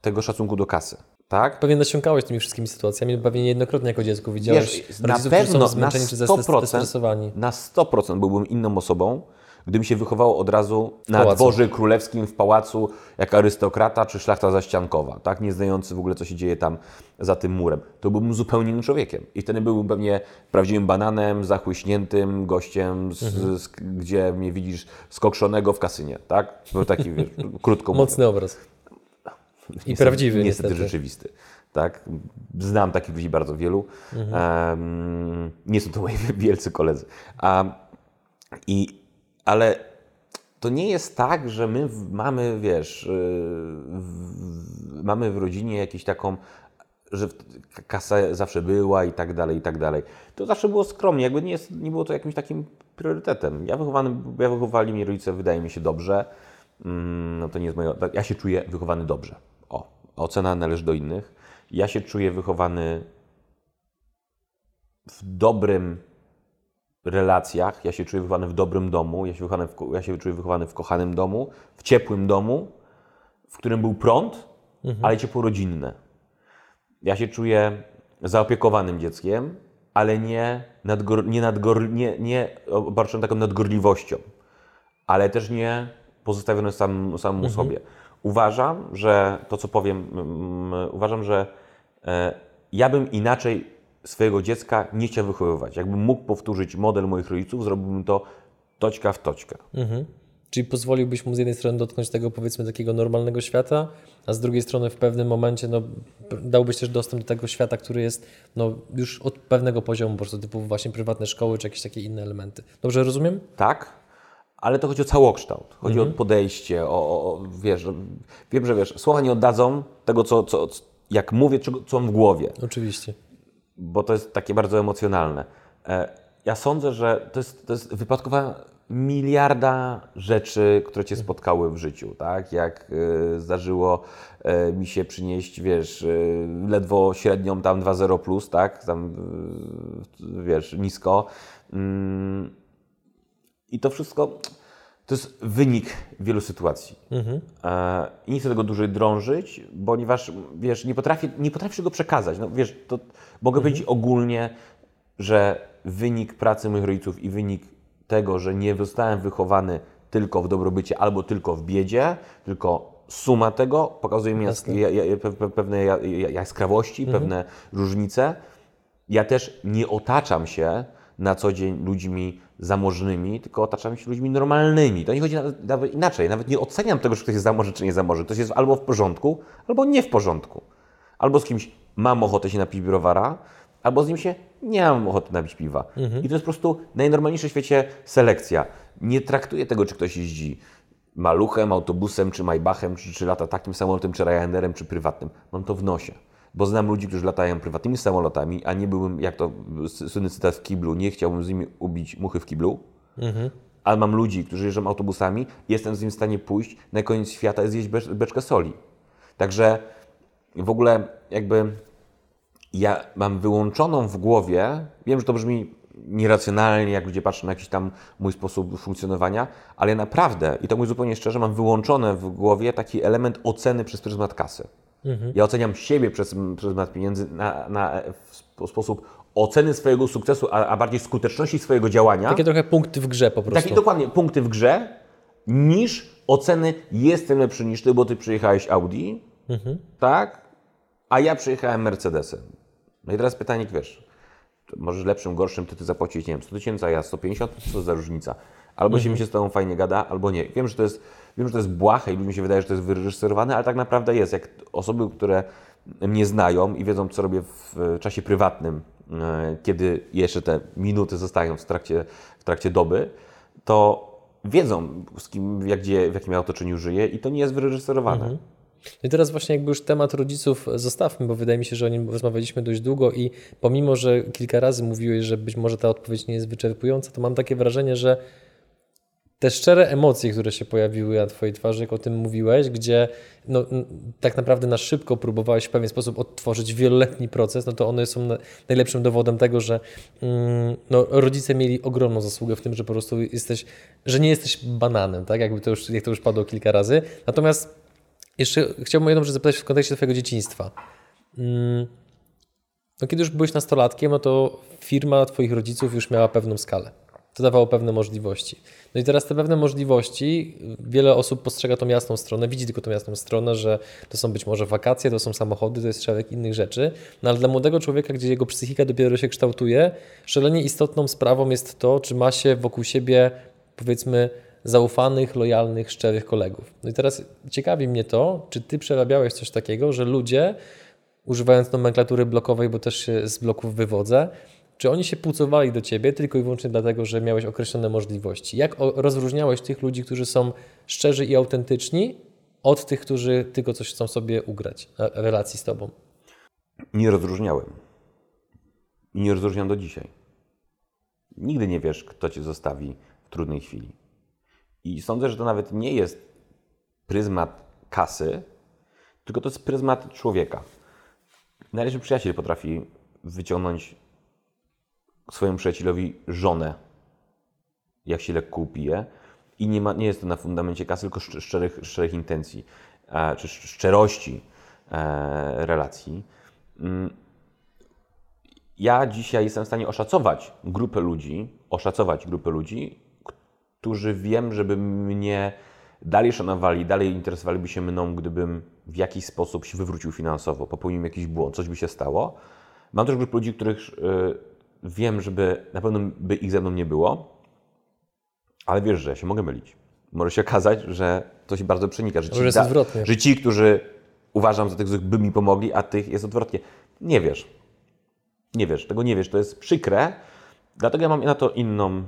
tego szacunku do kasy. Tak? Pewnie nasiąkałeś tymi wszystkimi sytuacjami, pewnie niejednokrotnie jako dziecko widziałeś Wiesz, na rodziców, którzy pewno są na zmęczeni czy 100%, zestresowani. na 100% byłbym inną osobą, Gdybym się wychował od razu na pałacu. dworze królewskim w pałacu, jak arystokrata czy szlachta zaściankowa, tak? nie znający w ogóle, co się dzieje tam za tym murem, to byłbym zupełnie innym człowiekiem. I wtedy byłbym pewnie prawdziwym bananem, zachłyśniętym gościem, z, z, gdzie mnie widzisz skokszonego w kasynie. Tak? Był taki, wiesz, <laughs> krótko mówiąc. Mocny obraz. I prawdziwy niestety niestety. rzeczywisty. Tak? Znam takich ludzi bardzo wielu. Em, nie są to moi <laughs> wielcy koledzy. A, i, ale to nie jest tak, że my mamy, wiesz, yy, w, mamy w rodzinie jakąś taką, że kasa zawsze była i tak dalej, i tak dalej. To zawsze było skromnie, jakby nie, jest, nie było to jakimś takim priorytetem. Ja, wychowany, ja wychowali mnie rodzice, wydaje mi się, dobrze. Mm, No to nie jest moje, ja się czuję wychowany dobrze. O, ocena należy do innych. Ja się czuję wychowany w dobrym relacjach, ja się czuję wychowany w dobrym domu, ja się, wychowany w, ja się czuję wychowany w kochanym domu, w ciepłym domu, w którym był prąd, ale ciepło rodzinne. Ja się czuję zaopiekowanym dzieckiem, ale nie, nadgor, nie, nadgor, nie, nie taką nadgorliwością, ale też nie pozostawiony sam, samemu sobie. Uważam, że to, co powiem, mm, uważam, że e, ja bym inaczej swojego dziecka nie chciał wychowywać. Jakbym mógł powtórzyć model moich rodziców, zrobiłbym to toćka w toćkę. Mhm. Czyli pozwoliłbyś mu z jednej strony dotknąć tego powiedzmy takiego normalnego świata, a z drugiej strony w pewnym momencie no, dałbyś też dostęp do tego świata, który jest no, już od pewnego poziomu, po prostu typu właśnie prywatne szkoły czy jakieś takie inne elementy. Dobrze rozumiem? Tak, ale to chodzi o całokształt. Chodzi o podejście, o, o, wiesz, wiem, że wiesz, słowa nie oddadzą tego, co, co, jak mówię, czego- co mam w głowie. Oczywiście. Bo to jest takie bardzo emocjonalne. E, Ja sądzę, że to jest, to jest wypadkowa miliarda rzeczy, które Cię spotkały w życiu, tak? Jak e, zdarzyło e, mi się przynieść, wiesz, ledwo średnią tam 2,0 plus, tak? Tam, wiesz, nisko. Mm, I to wszystko to jest wynik wielu sytuacji. E, I nie chcę tego dłużej drążyć, ponieważ wiesz, nie potrafię, nie potrafię go przekazać. No, wiesz, to mogę powiedzieć ogólnie, że wynik pracy moich rodziców i wynik tego, że nie zostałem wychowany tylko w dobrobycie albo tylko w biedzie, tylko suma tego pokazuje mi pewne ja- ja- jaskrawości, pewne różnice. Ja też nie otaczam się na co dzień ludźmi zamożnymi, tylko otaczam się ludźmi normalnymi. To nie chodzi nawet, nawet inaczej. Nawet nie oceniam tego, że ktoś jest zamożny czy nie zamożny. Ktoś jest albo w porządku, albo nie w porządku. Albo z kimś mam ochotę się napić browara, albo z nim się nie mam ochoty napić piwa. I to jest po prostu najnormalniejsza w świecie selekcja. Nie traktuję tego, czy ktoś jeździ maluchem, autobusem, czy Maybachem, czy, czy lata takim samolotem, czy Ryanerem, czy prywatnym. Mam to w nosie. Bo znam ludzi, którzy latają prywatnymi samolotami, a nie byłbym, jak to słynny cytat w kiblu, nie chciałbym z nimi ubić muchy w kiblu. Ale mam ludzi, którzy jeżdżą autobusami, jestem z nim w stanie pójść na koniec świata i zjeść becz, beczkę soli. Także w ogóle jakby ja mam wyłączoną w głowie, wiem, że to brzmi nieracjonalnie, jak ludzie patrzą na jakiś tam mój sposób funkcjonowania, ale naprawdę, i to mówię zupełnie szczerze, mam wyłączone w głowie taki element oceny przez pryzmat kasy. Ja oceniam siebie przez pryzmat pieniędzy na, na w sp- sposób oceny swojego sukcesu, a, a bardziej skuteczności swojego działania. Takie trochę punkty w grze po prostu. Takie dokładnie punkty w grze, niż oceny jestem lepszy niż ty, bo ty przyjechałeś Audi, tak? A ja przyjechałem Mercedesem. No i teraz pytanie, wiesz, możesz lepszym, gorszym, ty ty zapłacić, nie wiem, 100 tysięcy, a ja 150, co za różnica? Albo się mi się z tobą fajnie gada, albo nie. Wiem, że to jest, wiem, że to jest błahe i ludziom się wydaje, że to jest wyreżyserowane, ale tak naprawdę jest. Jak osoby, które mnie znają i wiedzą, co robię w czasie prywatnym, e, kiedy jeszcze te minuty zostają w trakcie, w trakcie doby, to wiedzą, z kim, jak, gdzie, w jakim ja otoczeniu żyję i to nie jest wyreżyserowane. No I teraz właśnie jakby już temat rodziców zostawmy, bo wydaje mi się, że o nim rozmawialiśmy dość długo i pomimo, że kilka razy mówiłeś, że być może ta odpowiedź nie jest wyczerpująca, to mam takie wrażenie, że te szczere emocje, które się pojawiły na Twojej twarzy, jak o tym mówiłeś, gdzie no, tak naprawdę na szybko próbowałeś w pewien sposób odtworzyć wieloletni proces, no to one są na, najlepszym dowodem tego, że mm, no, rodzice mieli ogromną zasługę w tym, że po prostu jesteś, że nie jesteś bananem, tak? Jakby to już, jak to już padło kilka razy. Natomiast jeszcze chciałbym jedną rzecz zapytać w kontekście Twojego dzieciństwa. Mm, No, kiedy już byłeś nastolatkiem, no to firma Twoich rodziców już miała pewną skalę. To dawało pewne możliwości. No i teraz te pewne możliwości, wiele osób postrzega tą jasną stronę, widzi tylko tą jasną stronę, że to są być może wakacje, to są samochody, to jest szereg innych rzeczy, no ale dla młodego człowieka, gdzie jego psychika dopiero się kształtuje, szalenie istotną sprawą jest to, czy ma się wokół siebie, powiedzmy, zaufanych, lojalnych, szczerych kolegów. No i teraz ciekawi mnie to, czy ty przerabiałeś coś takiego, że ludzie, używając nomenklatury blokowej, bo też się z bloków wywodzę, czy oni się płucowali do ciebie tylko i wyłącznie dlatego, że miałeś określone możliwości? Jak rozróżniałeś tych ludzi, którzy są szczerzy i autentyczni, od tych, którzy tylko coś chcą sobie ugrać w relacji z tobą? Nie rozróżniałem. I nie rozróżniam do dzisiaj. Nigdy nie wiesz, kto cię zostawi w trudnej chwili. I sądzę, że to nawet nie jest pryzmat kasy, tylko to jest pryzmat człowieka. Najlepszy przyjaciel potrafi wyciągnąć swojemu przyjacielowi żonę, jak się lekko upije. I nie, ma, nie jest to na fundamencie kasy, tylko szczerych, szczerych intencji, e, czy szczerości e, relacji. Mm. Ja dzisiaj jestem w stanie oszacować grupę ludzi, oszacować grupę ludzi, którzy wiem, żeby mnie dalej szanowali, dalej interesowaliby się mną, gdybym w jakiś sposób się wywrócił finansowo, popełnił jakiś błąd, coś by się stało. Mam też grupę ludzi, których e, wiem, żeby na pewno by ich ze mną nie było, ale wiesz, że ja się mogę mylić. Może się okazać, że to się bardzo przenika, że ci, jest odwrotnie. że ci, którzy uważam za tych, by mi pomogli, a tych jest odwrotnie. Nie wiesz. Nie wiesz, tego nie wiesz. To jest przykre, dlatego ja mam na to inną,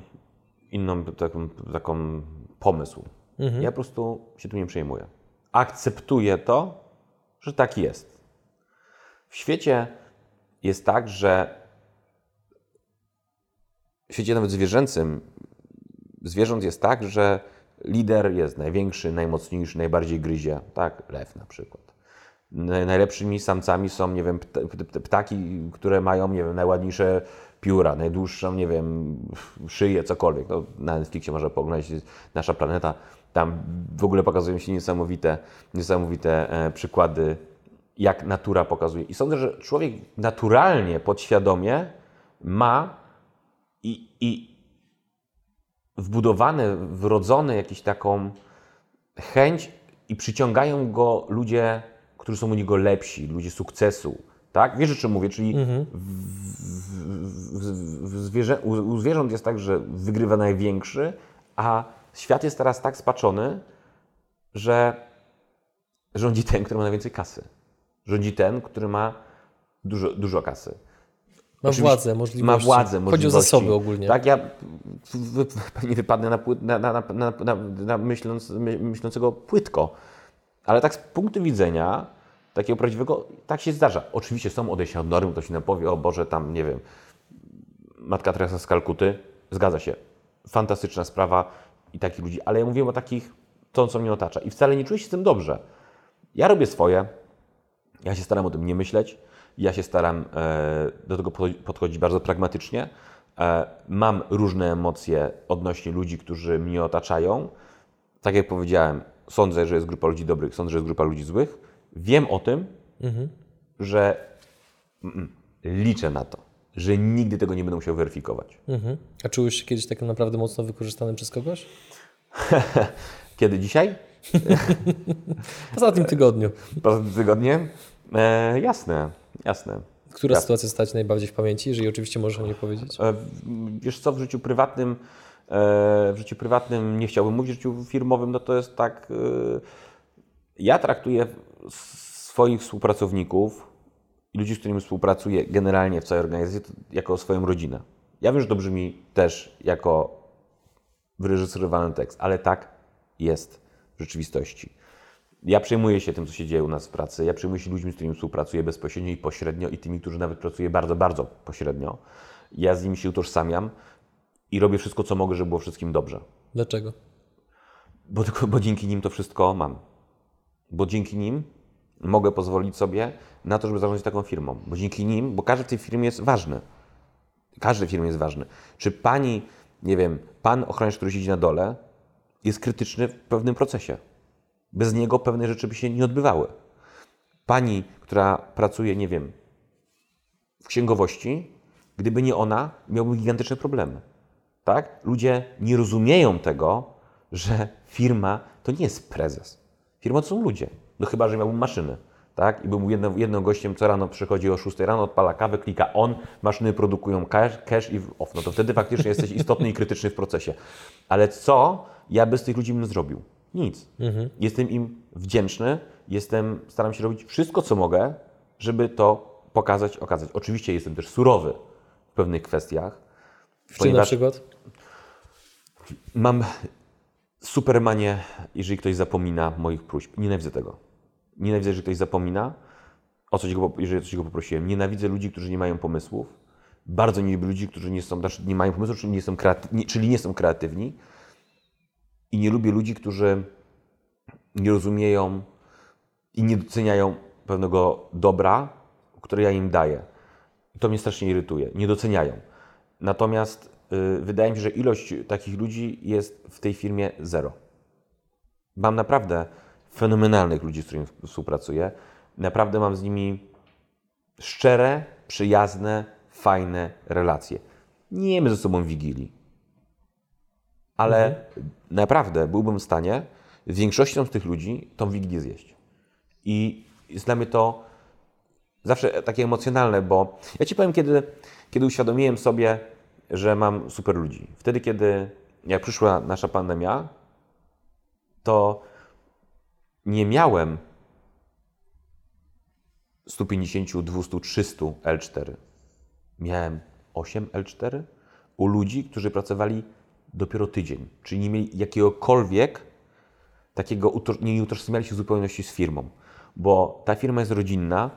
inną taką, taką pomysł. Mhm. Ja po prostu się tu nie przejmuję. Akceptuję to, że tak jest. W świecie jest tak, że w świecie nawet zwierzęcym zwierząt jest tak, że lider jest największy, najmocniejszy, najbardziej gryzie. Tak, lew na przykład. Najlepszymi samcami są, nie wiem, ptaki, które mają, nie wiem, najładniejsze pióra, najdłuższą, nie wiem, szyję, cokolwiek. No, na Netflixie można pooglądać Nasza Planeta. Tam w ogóle pokazują się niesamowite, niesamowite e, przykłady, jak natura pokazuje. I sądzę, że człowiek naturalnie, podświadomie ma i, i wbudowane, wrodzone jakąś taką chęć i przyciągają go ludzie, którzy są u niego lepsi, ludzie sukcesu. Tak? Wiesz, o czym mówię? Czyli mhm. w, w, w, zwierzę, u, u zwierząt jest tak, że wygrywa największy, a świat jest teraz tak spaczony, że rządzi ten, który ma najwięcej kasy. Rządzi ten, który ma dużo, dużo kasy. Ma władzę, możliwości. Ma władzę, możliwości. Chodzi o zasoby ogólnie. Tak, ja pewnie wypadnę na, na, na, na, na myśląc, myślącego płytko, ale tak z punktu widzenia takiego prawdziwego, tak się zdarza. Oczywiście są odejścia od normy, to się nam powie, o Boże, tam, nie wiem, Matka Teresa z Kalkuty, zgadza się. Fantastyczna sprawa i takich ludzi, ale ja mówię o takich, to, co mnie otacza i wcale nie czuję się z tym dobrze. Ja robię swoje, ja się staram o tym nie myśleć, ja się staram e, do tego podchodzić bardzo pragmatycznie. E, mam różne emocje odnośnie ludzi, którzy mnie otaczają. Tak jak powiedziałem, sądzę, że jest grupa ludzi dobrych, sądzę, że jest grupa ludzi złych. Wiem o tym, mhm. że mm, liczę na to, że nigdy tego nie będę musiał weryfikować. Mhm. A czułeś się kiedyś tak naprawdę mocno wykorzystanym przez kogoś? <laughs> Kiedy dzisiaj? w ostatnim tygodniu. W ostatnim tygodniu? E, jasne. Jasne. Która Jasne. sytuacja stać najbardziej w pamięci, jeżeli oczywiście możesz o niej powiedzieć? E, wiesz co, w życiu prywatnym, e, w życiu prywatnym nie chciałbym mówić, w życiu firmowym, no to jest tak, e, ja traktuję swoich współpracowników i ludzi, z którymi współpracuję generalnie w całej organizacji jako swoją rodzinę. Ja wiem, że to brzmi też jako wyreżyserowany tekst, ale tak jest w rzeczywistości. Ja przejmuję się tym, co się dzieje u nas w pracy. Ja przejmuję się ludźmi, z którymi współpracuję bezpośrednio i pośrednio i tymi, którzy nawet pracuję bardzo, bardzo pośrednio. Ja z nimi się utożsamiam i robię wszystko, co mogę, żeby było wszystkim dobrze. Dlaczego? Bo, tylko, bo dzięki nim to wszystko mam. Bo dzięki nim mogę pozwolić sobie na to, żeby zarządzać taką firmą. Bo dzięki nim, bo każdy w tej firmie jest ważny. Każdy w firmie jest ważny. Czy pani, nie wiem, pan ochroniarz, który siedzi na dole, jest krytyczny w pewnym procesie bez niego pewne rzeczy by się nie odbywały. Pani, która pracuje, nie wiem, w księgowości, gdyby nie ona, miałby gigantyczne problemy. Tak? Ludzie nie rozumieją tego, że firma to nie jest prezes. Firma to są ludzie. No chyba, że miałbym maszyny. Tak? I bym jednym, jednym gościem co rano przychodzi o 6 rano, odpala kawę, klika on, maszyny produkują cash, cash i off. No to wtedy faktycznie jesteś istotny i krytyczny w procesie. Ale co ja bez tych ludzi bym zrobił? Nic. Jestem im wdzięczny, jestem, staram się robić wszystko, co mogę, żeby to pokazać, okazać. Oczywiście jestem też surowy w pewnych kwestiach. W czym na przykład? Mam supermanie, jeżeli ktoś zapomina moich próśb. Nienawidzę tego. Nienawidzę, jeżeli ktoś zapomina, o coś go, jeżeli coś go poprosiłem. Nienawidzę ludzi, którzy nie mają pomysłów. Bardzo nie lubię ludzi, którzy nie, są, znaczy nie mają pomysłów, czyli nie, są kreaty- czyli nie są kreatywni. I nie lubię ludzi, którzy nie rozumieją i nie doceniają pewnego dobra, które ja im daję. To mnie strasznie irytuje. Nie doceniają. Natomiast wydaje mi się, że ilość takich ludzi jest w tej firmie zero. Mam naprawdę fenomenalnych ludzi, z którymi współpracuję. Naprawdę mam z nimi szczere, przyjazne, fajne relacje. Nie jemy ze sobą wigilii. Ale naprawdę byłbym w stanie z większością z tych ludzi tą wigilię zjeść. I jest dla mnie to zawsze takie emocjonalne, bo ja Ci powiem, kiedy, kiedy uświadomiłem sobie, że mam super ludzi. Wtedy, kiedy jak przyszła nasza pandemia, to nie miałem 150, 200, 300 L4. Miałem 8 L4 u ludzi, którzy pracowali dopiero tydzień, czyli nie mieli jakiegokolwiek takiego, nie utożsamiali się w zupełności z firmą, bo ta firma jest rodzinna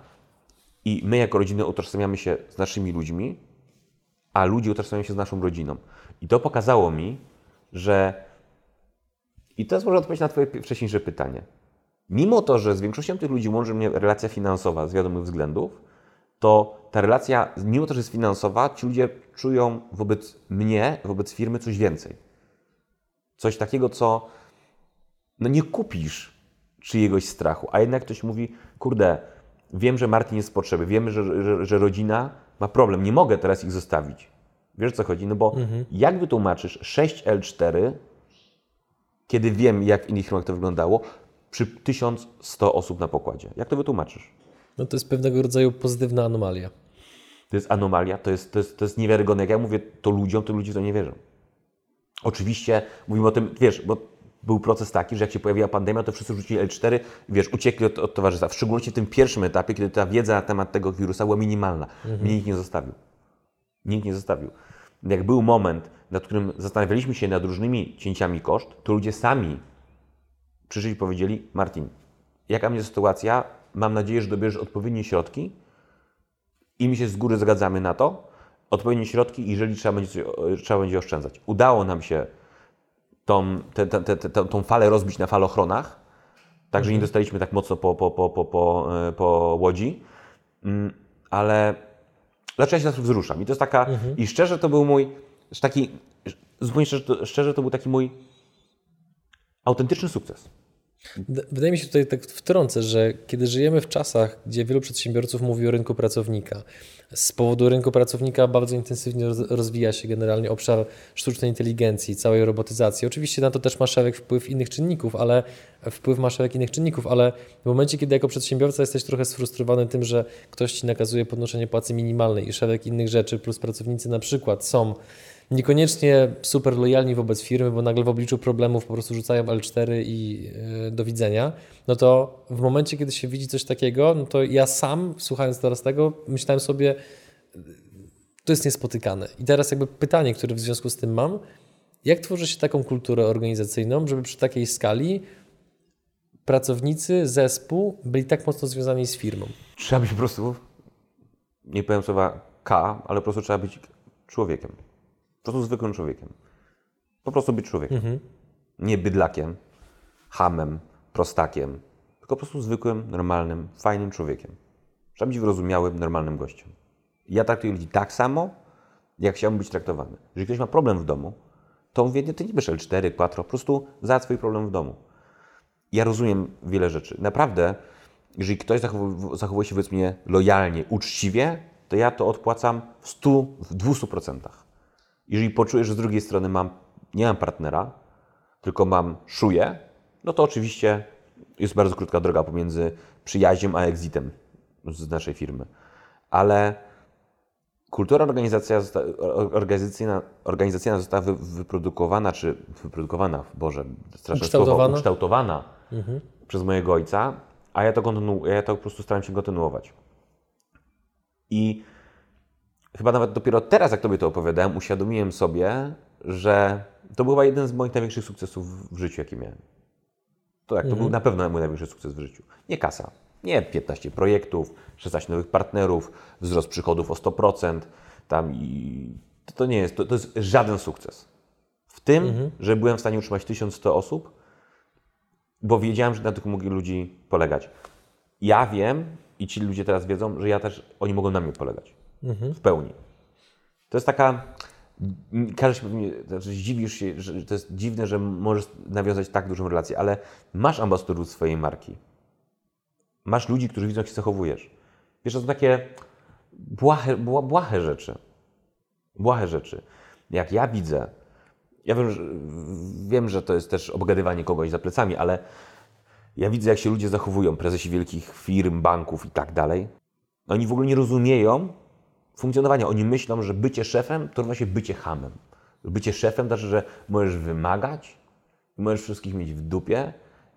i my jako rodzina utożsamiamy się z naszymi ludźmi, a ludzie utożsamiają się z naszą rodziną. I to pokazało mi, że i jest może odpowiedź na Twoje wcześniejsze pytanie. Mimo to, że z większością tych ludzi łączy mnie relacja finansowa z wiadomych względów, to ta relacja, mimo to, że jest finansowa, ci ludzie czują wobec mnie, wobec firmy coś więcej. Coś takiego, co no nie kupisz czyjegoś strachu, a jednak ktoś mówi, kurde, wiem, że Martin jest w potrzeby, wiemy, że, że, że rodzina ma problem, nie mogę teraz ich zostawić. Wiesz o co chodzi? No bo jak wytłumaczysz 6L4, kiedy wiem, jak w innych firmach to wyglądało, przy 1100 osób na pokładzie? Jak to wytłumaczysz? No to jest pewnego rodzaju pozytywna anomalia. To jest anomalia, to jest, to jest, to jest niewiarygodne. Jak ja mówię to ludziom, to ludzie to nie wierzą. Oczywiście mówimy o tym, wiesz, bo był proces taki, że jak się pojawiła pandemia, to wszyscy rzucili L4, wiesz, uciekli od, od towarzystwa. W szczególności w tym pierwszym etapie, kiedy ta wiedza na temat tego wirusa była minimalna. Mnie nikt nie zostawił. Nikt nie zostawił. Jak był moment, nad którym zastanawialiśmy się nad różnymi cięciami koszt, to ludzie sami przyszli i powiedzieli, Martin, jaka będzie sytuacja, mam nadzieję, że dobierzesz odpowiednie środki i my się z góry zgadzamy na to, odpowiednie środki, jeżeli trzeba będzie, trzeba będzie oszczędzać. Udało nam się tą, te, te, te, tą falę rozbić na falochronach, także nie dostaliśmy tak mocno po, po, po, po, po, e, po łodzi, Mm, ale dlaczego ja się teraz wzruszam? I to jest taka, i szczerze to był mój, taki, zupełnie szczerze, szczerze to był taki mój autentyczny sukces. Wydaje mi się tutaj tak wtrącę, że kiedy żyjemy w czasach, gdzie wielu przedsiębiorców mówi o rynku pracownika, z powodu rynku pracownika bardzo intensywnie roz- rozwija się generalnie obszar sztucznej inteligencji, całej robotyzacji. Oczywiście na to też ma szereg wpływ innych czynników, ale wpływ ma szereg innych czynników, ale w momencie, kiedy jako przedsiębiorca jesteś trochę sfrustrowany tym, że ktoś ci nakazuje podnoszenie płacy minimalnej i szereg innych rzeczy, plus pracownicy na przykład są niekoniecznie super lojalni wobec firmy, bo nagle w obliczu problemów po prostu rzucają L4 i yy, do widzenia, no to w momencie, kiedy się widzi coś takiego, no to ja sam, słuchając teraz tego, myślałem sobie, to jest niespotykane. I teraz jakby pytanie, które w związku z tym mam, jak tworzy się taką kulturę organizacyjną, żeby przy takiej skali pracownicy, zespół byli tak mocno związani z firmą? Trzeba być po prostu, nie powiem słowa K, ale po prostu trzeba być człowiekiem. Po prostu zwykłym człowiekiem. Po prostu być człowiekiem. Nie bydlakiem, hamem, prostakiem, tylko po prostu zwykłym, normalnym, fajnym człowiekiem. Trzeba być wyrozumiałym, normalnym gościem. Ja traktuję ludzi tak samo, jak chciałbym być traktowany. Jeżeli ktoś ma problem w domu, to mówię, nie, ty nie bierz L4, 4, po prostu załatw swój problem w domu. Ja rozumiem wiele rzeczy. Naprawdę, jeżeli ktoś zachow- zachowuje się wobec mnie lojalnie, uczciwie, to ja to odpłacam w 100, w 200%. Jeżeli poczujesz, że z drugiej strony mam, nie mam partnera, tylko mam szuję, no to oczywiście jest bardzo krótka droga pomiędzy przyjaźnią a exitem z naszej firmy. Ale kultura organizacja organizacyjna, organizacyjna została wy, wyprodukowana, czy wyprodukowana, Boże, straszne słowo, Ukształtowana. ukształtowana przez mojego ojca, a ja to, kontynu- ja to po prostu staram się kontynuować. I chyba nawet dopiero teraz, jak Tobie to opowiadałem, uświadomiłem sobie, że to był chyba jeden z moich największych sukcesów w życiu, jaki miałem. To tak, to był na pewno mój największy sukces w życiu. Nie kasa, nie 15 projektów, 16 nowych partnerów, wzrost przychodów o 100%, tam i to, to nie jest, to, to jest żaden sukces. W tym, że byłem w stanie utrzymać 1100 osób, bo wiedziałem, że na tych mogę ludzi polegać. Ja wiem i ci ludzie teraz wiedzą, że ja też, oni mogą na mnie polegać. W pełni. To jest taka. Każdy się pewnie, znaczy zdziwisz się, że to jest dziwne, że możesz nawiązać tak dużą relację, ale masz ambasadorów swojej marki. Masz ludzi, którzy widzą, jak się zachowujesz. Wiesz, to są takie błahe, bła- błahe rzeczy. Błahe rzeczy. Jak ja widzę, ja wiem, że, wiem, że to jest też obgadywanie kogoś za plecami, ale ja widzę, jak się ludzie zachowują, prezesi wielkich firm, banków i tak dalej. Oni w ogóle nie rozumieją funkcjonowania. Oni myślą, że bycie szefem to równa się bycie hamem. Bycie szefem znaczy, że możesz wymagać, możesz wszystkich mieć w dupie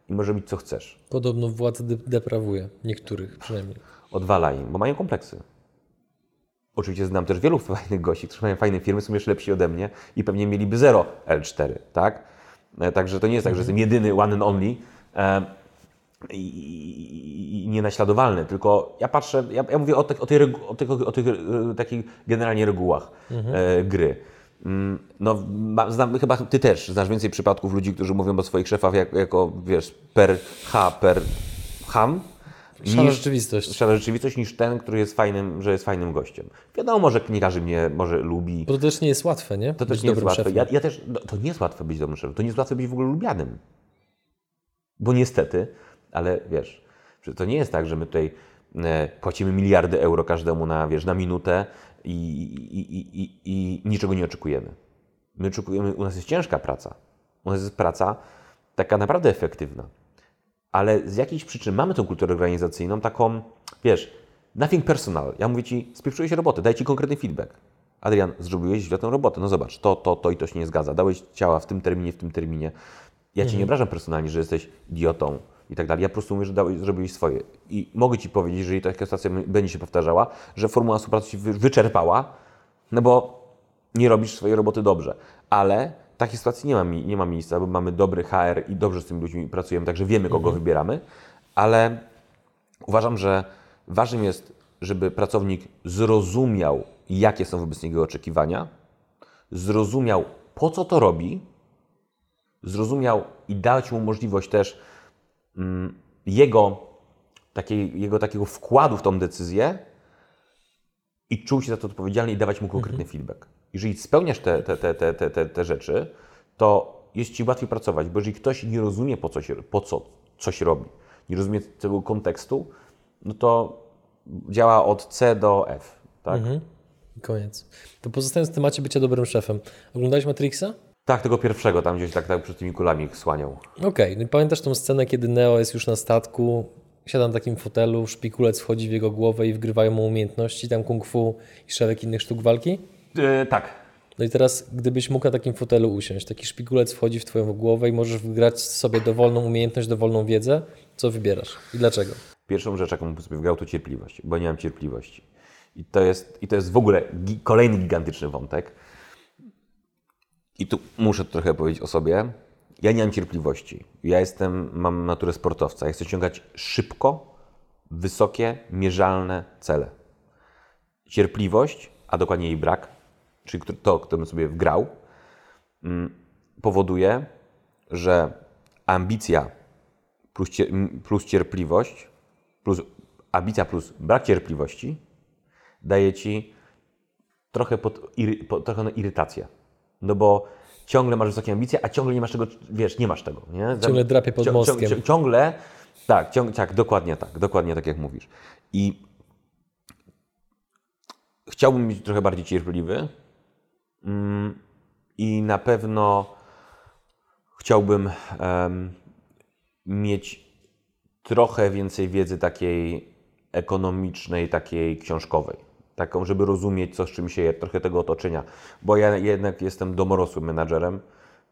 i możesz robić co chcesz. Podobno władza de- deprawuje. Niektórych przynajmniej. Odwala im, bo mają kompleksy. Oczywiście znam też wielu fajnych gości, którzy mają fajne firmy, są jeszcze lepsi ode mnie i pewnie mieliby zero L4, tak? E, Także to nie jest tak, że jestem jedyny, one and only e, i, i, nienaśladowalny, tylko ja patrzę, ja, ja mówię o, tych- o, tej, o, tych, o tych e, takich generalnie regułach e, gry. Mm, No, znam, chyba ty też znasz więcej przypadków ludzi, którzy mówią o swoich szefach jak, jako, wiesz, per H, per ham, Szara rzeczywistość. szara rzeczywistość niż ten, który jest fajnym, że jest fajnym gościem. Wiadomo, że nie każdy mnie może lubi. Bo to też nie jest łatwe, nie? To Być też nie jest łatwe. Ja, ja też, no, to nie jest łatwe być dobrym szefem. To nie jest łatwe być w ogóle lubianym. Bo niestety, ale wiesz, to nie jest tak, że my tutaj e, płacimy miliardy euro każdemu na, wiesz, na minutę i, i, i, i, niczego nie oczekujemy. My oczekujemy, u nas jest ciężka praca. U nas jest praca taka naprawdę efektywna. Ale z jakichś przyczyn mamy tą kulturę organizacyjną taką, wiesz, nothing personal. Ja mówię Ci, spieprzyłeś robotę, daj Ci konkretny feedback. Adrian, zrobiłeś źle tę robotę. No zobacz, to, to, to i to się nie zgadza. Dałeś ciała w tym terminie, w tym terminie. Ja Cię nie obrażam personalnie, że jesteś idiotą i tak dalej. Ja po prostu mówię, że dałeś, zrobiłeś swoje. I mogę Ci powiedzieć, jeżeli taka sytuacja będzie się powtarzała, że formuła współpracy się wy- wyczerpała, no bo nie robisz swojej roboty dobrze. Ale takiej sytuacji nie ma, nie ma miejsca, bo mamy dobry HR i dobrze z tymi ludźmi pracujemy, także wiemy, kogo wybieramy, ale uważam, że ważnym jest, żeby pracownik zrozumiał, jakie są wobec niego oczekiwania, zrozumiał, po co to robi, zrozumiał i dać mu możliwość też jego, takiej, jego takiego wkładu w tą decyzję i czuł się za to odpowiedzialny i dawać mu konkretny feedback. Jeżeli spełniasz te, te, te, te, te, te, rzeczy, to jest Ci łatwiej pracować, bo jeżeli ktoś nie rozumie, po co, się, po co coś robi, nie rozumie tego kontekstu, no to działa od C do F. Tak, I Koniec. To pozostając w temacie bycia dobrym szefem. Oglądałeś Matrixa? Tak tego pierwszego tam gdzieś tak, tak przed tymi kulami słaniał. Okej, no i pamiętasz tą scenę, kiedy Neo jest już na statku, siada na takim fotelu, szpikulec wchodzi w jego głowę i wgrywają mu umiejętności, tam kung fu i szereg innych sztuk walki? Yy, tak. No i teraz, gdybyś mógł na takim fotelu usiąść, taki szpikulec wchodzi w twoją głowę i możesz wgrać sobie dowolną umiejętność, dowolną wiedzę, co wybierasz i dlaczego? Pierwszą rzecz, jaką bym sobie wgrał, to cierpliwość, bo nie mam cierpliwości. I to jest, i to jest w ogóle gi- kolejny gigantyczny wątek. I tu muszę trochę powiedzieć o sobie. Ja nie mam cierpliwości. Ja jestem, mam naturę sportowca. Ja chcę osiągać szybko, wysokie, mierzalne cele. Cierpliwość, a dokładnie jej brak, czyli to, kto bym sobie wgrał, mm, powoduje, że ambicja plus, cierpliwość, plus ambicja plus brak cierpliwości daje ci trochę, pod, po, trochę na irytację. No bo ciągle masz wysokie ambicje, a ciągle nie masz tego, wiesz, nie masz tego. Nie? Ciągle drapie pod mostkiem. cią- ciągle, tak, ciąg, tak, dokładnie tak, dokładnie tak jak mówisz. I chciałbym być trochę bardziej cierpliwy, mm, I na pewno chciałbym em, mieć trochę więcej wiedzy takiej ekonomicznej, takiej książkowej. Taką, żeby rozumieć, co z czym się je, trochę tego otoczenia. Bo ja jednak jestem domorosłym menadżerem,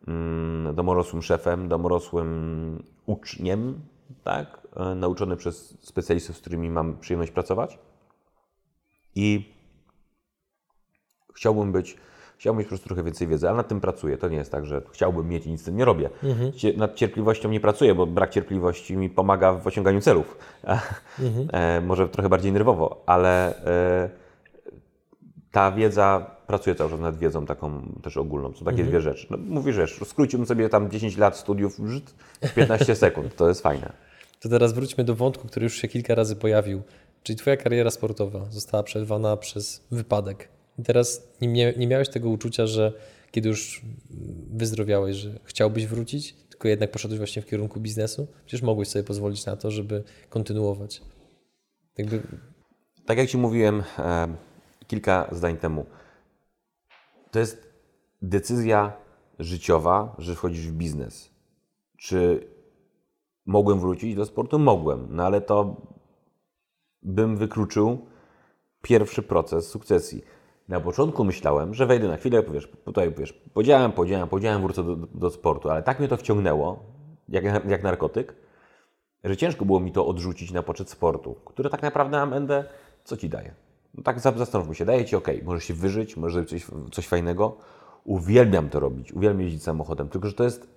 mm, domorosłym szefem, domorosłym uczniem, tak? E, nauczony przez specjalistów, z którymi mam przyjemność pracować. I chciałbym być, chciałbym mieć po prostu trochę więcej wiedzy, ale nad tym pracuję. To nie jest tak, że chciałbym mieć i nic z tym nie robię. Cie- Nad cierpliwością nie pracuję, bo brak cierpliwości mi pomaga w osiąganiu celów. <laughs> E, może trochę bardziej nerwowo, ale e, ta wiedza, pracuję cały czas nad wiedzą taką też ogólną. Są takie dwie rzeczy. No, mówisz, wiesz, skróciłbym sobie tam 10 lat studiów w 15 <laughs> sekund. To jest fajne. To teraz wróćmy do wątku, który już się kilka razy pojawił. Czyli twoja kariera sportowa została przerwana przez wypadek. I teraz nie, nie miałeś tego uczucia, że kiedy już wyzdrowiałeś, że chciałbyś wrócić, tylko jednak poszedłeś właśnie w kierunku biznesu? Przecież mogłeś sobie pozwolić na to, żeby kontynuować. Jakby Tak jak Ci mówiłem e, kilka zdań temu, to jest decyzja życiowa, że wchodzisz w biznes. Czy mogłem wrócić do sportu? Mogłem, no ale to bym wykluczył pierwszy proces sukcesji. Na początku myślałem, że wejdę na chwilę, powiesz, tutaj powiesz, podziałem, podziałem, podziałem, wrócę do, do sportu, ale tak mnie to wciągnęło, jak, jak narkotyk, że ciężko było mi to odrzucić na poczet sportu, który tak naprawdę będę, co ci daje? No tak za- zastanówmy się, daje ci ok, możesz się wyżyć, możesz zrobić coś, coś fajnego. Uwielbiam to robić, uwielbiam jeździć samochodem, tylko że to jest,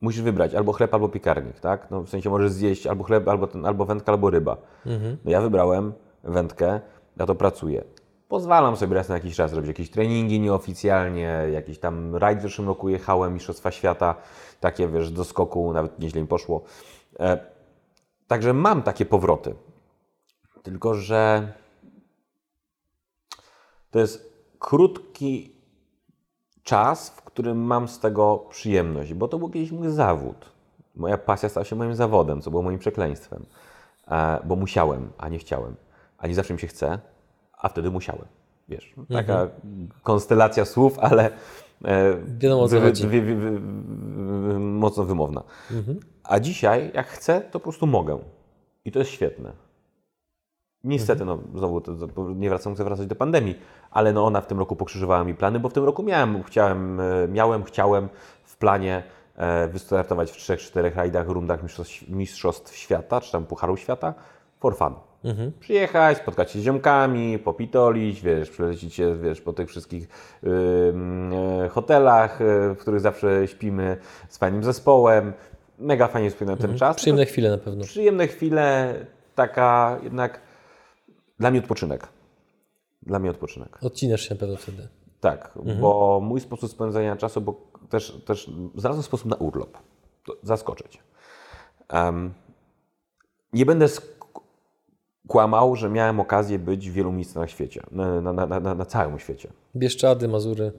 musisz wybrać albo chleb, albo piekarnik, tak? No w sensie możesz zjeść albo chleb, albo, ten, albo wędka, albo ryba. No ja wybrałem wędkę, ja to pracuję. Pozwalam sobie raz na jakiś czas robić jakieś treningi nieoficjalnie, jakiś tam rajd w zeszłym roku jechałem, Mistrzostwa Świata, takie wiesz, do skoku, nawet nieźle mi poszło. E, Także mam takie powroty. Tylko, że to jest krótki czas, w którym mam z tego przyjemność, bo to był kiedyś mój zawód. Moja pasja stała się moim zawodem, co było moim przekleństwem. E, bo musiałem, a nie chciałem. A nie zawsze mi się chce, a wtedy musiałem. Wiesz, taka konstelacja słów, ale e, Wiadomo, co chodzi. mocno wymowna. A dzisiaj, jak chcę, to po prostu mogę. I to jest świetne. Niestety, no znowu to, to, nie wracam, chcę wracać do pandemii, ale no ona w tym roku pokrzyżowała mi plany, bo w tym roku miałem, chciałem, e, miałem, chciałem w planie e, wystartować w trzech, czterech rajdach, rundach mistrzostw, mistrzostw świata, czy tam Pucharu Świata, for fun. Przyjechać, spotkać się z ziomkami, popitolić, wiesz, przelecić się, wiesz, po tych wszystkich ym, e, hotelach, e, w których zawsze śpimy z fajnym zespołem. Mega fajnie spędzam ten czas. przyjemne chwile na pewno. Przyjemne chwile, taka jednak dla mnie odpoczynek. Dla mnie odpoczynek. Odcinasz się na pewno wtedy. Tak, bo mój sposób spędzania czasu, bo też, też znalazłem sposób na urlop. Zaskoczyć. Em, nie będę kłamał, że miałem okazję być w wielu miejscach na świecie, na, na, na, na, całym świecie. Bieszczady, Mazury.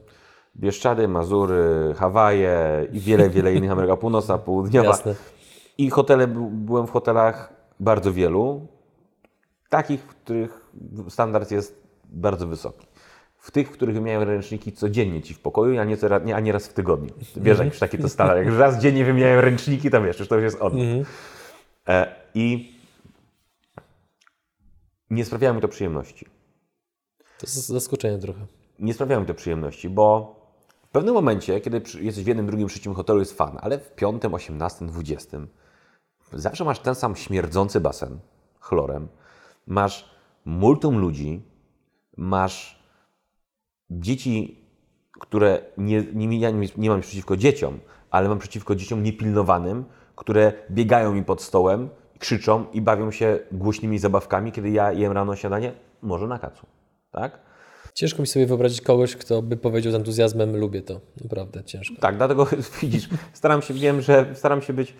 Bieszczady, Mazury, Hawaje i wiele, wiele innych, Ameryka Północna, Południowa. Jasne. I hotele, by- byłem w hotelach bardzo wielu, takich, w których standard jest bardzo wysoki. W tych, w których wymieniają ręczniki codziennie ci w pokoju, a nie, co a nie raz w tygodniu. Wiesz, jak już taki to standard. Jak raz dziennie wymieniają ręczniki, to wiesz, już to już jest odwrót. E, I nie sprawiało mi to przyjemności. To jest zaskoczenie trochę. Nie sprawiało mi to przyjemności, bo w pewnym momencie, kiedy jesteś w jednym, drugim, trzecim hotelu, jest fan, ale w piątym, osiemnastym, dwudziestym zawsze masz ten sam śmierdzący basen chlorem, masz multum ludzi, masz dzieci, które nie, nie, ja nie, nie mam nic przeciwko dzieciom, ale mam przeciwko dzieciom niepilnowanym, które biegają mi pod stołem, krzyczą i bawią się głośnymi zabawkami, kiedy ja jem rano śniadanie, może na kacu, tak? Ciężko mi sobie wyobrazić kogoś, kto by powiedział z entuzjazmem, lubię to. Naprawdę ciężko. Tak, dlatego <laughs> widzisz, staram się, wiem, że staram się być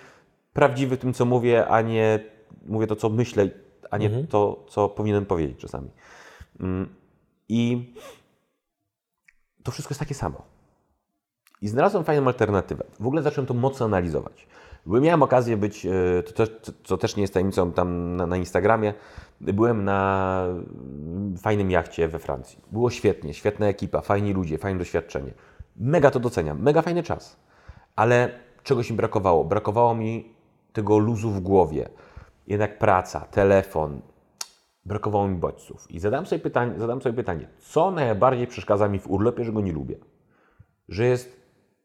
prawdziwy w tym, co mówię, a nie mówię to, co myślę, a nie to, co powinienem powiedzieć czasami. Mm, I to wszystko jest takie samo. I znalazłem fajną alternatywę. W ogóle zacząłem to mocno analizować. Miałem okazję być, e, to też, co też nie jest tajemnicą tam na, na Instagramie, byłem na mm, fajnym jachcie we Francji. Było świetnie, świetna ekipa, fajni ludzie, fajne doświadczenie. Mega to doceniam, mega fajny czas. Ale czegoś mi brakowało? Brakowało mi tego luzu w głowie. Jednak praca, telefon, brakowało mi bodźców. I zadałem sobie pytanie, zadałem sobie pytanie, co najbardziej przeszkadza mi w urlopie, że go nie lubię? Że jest,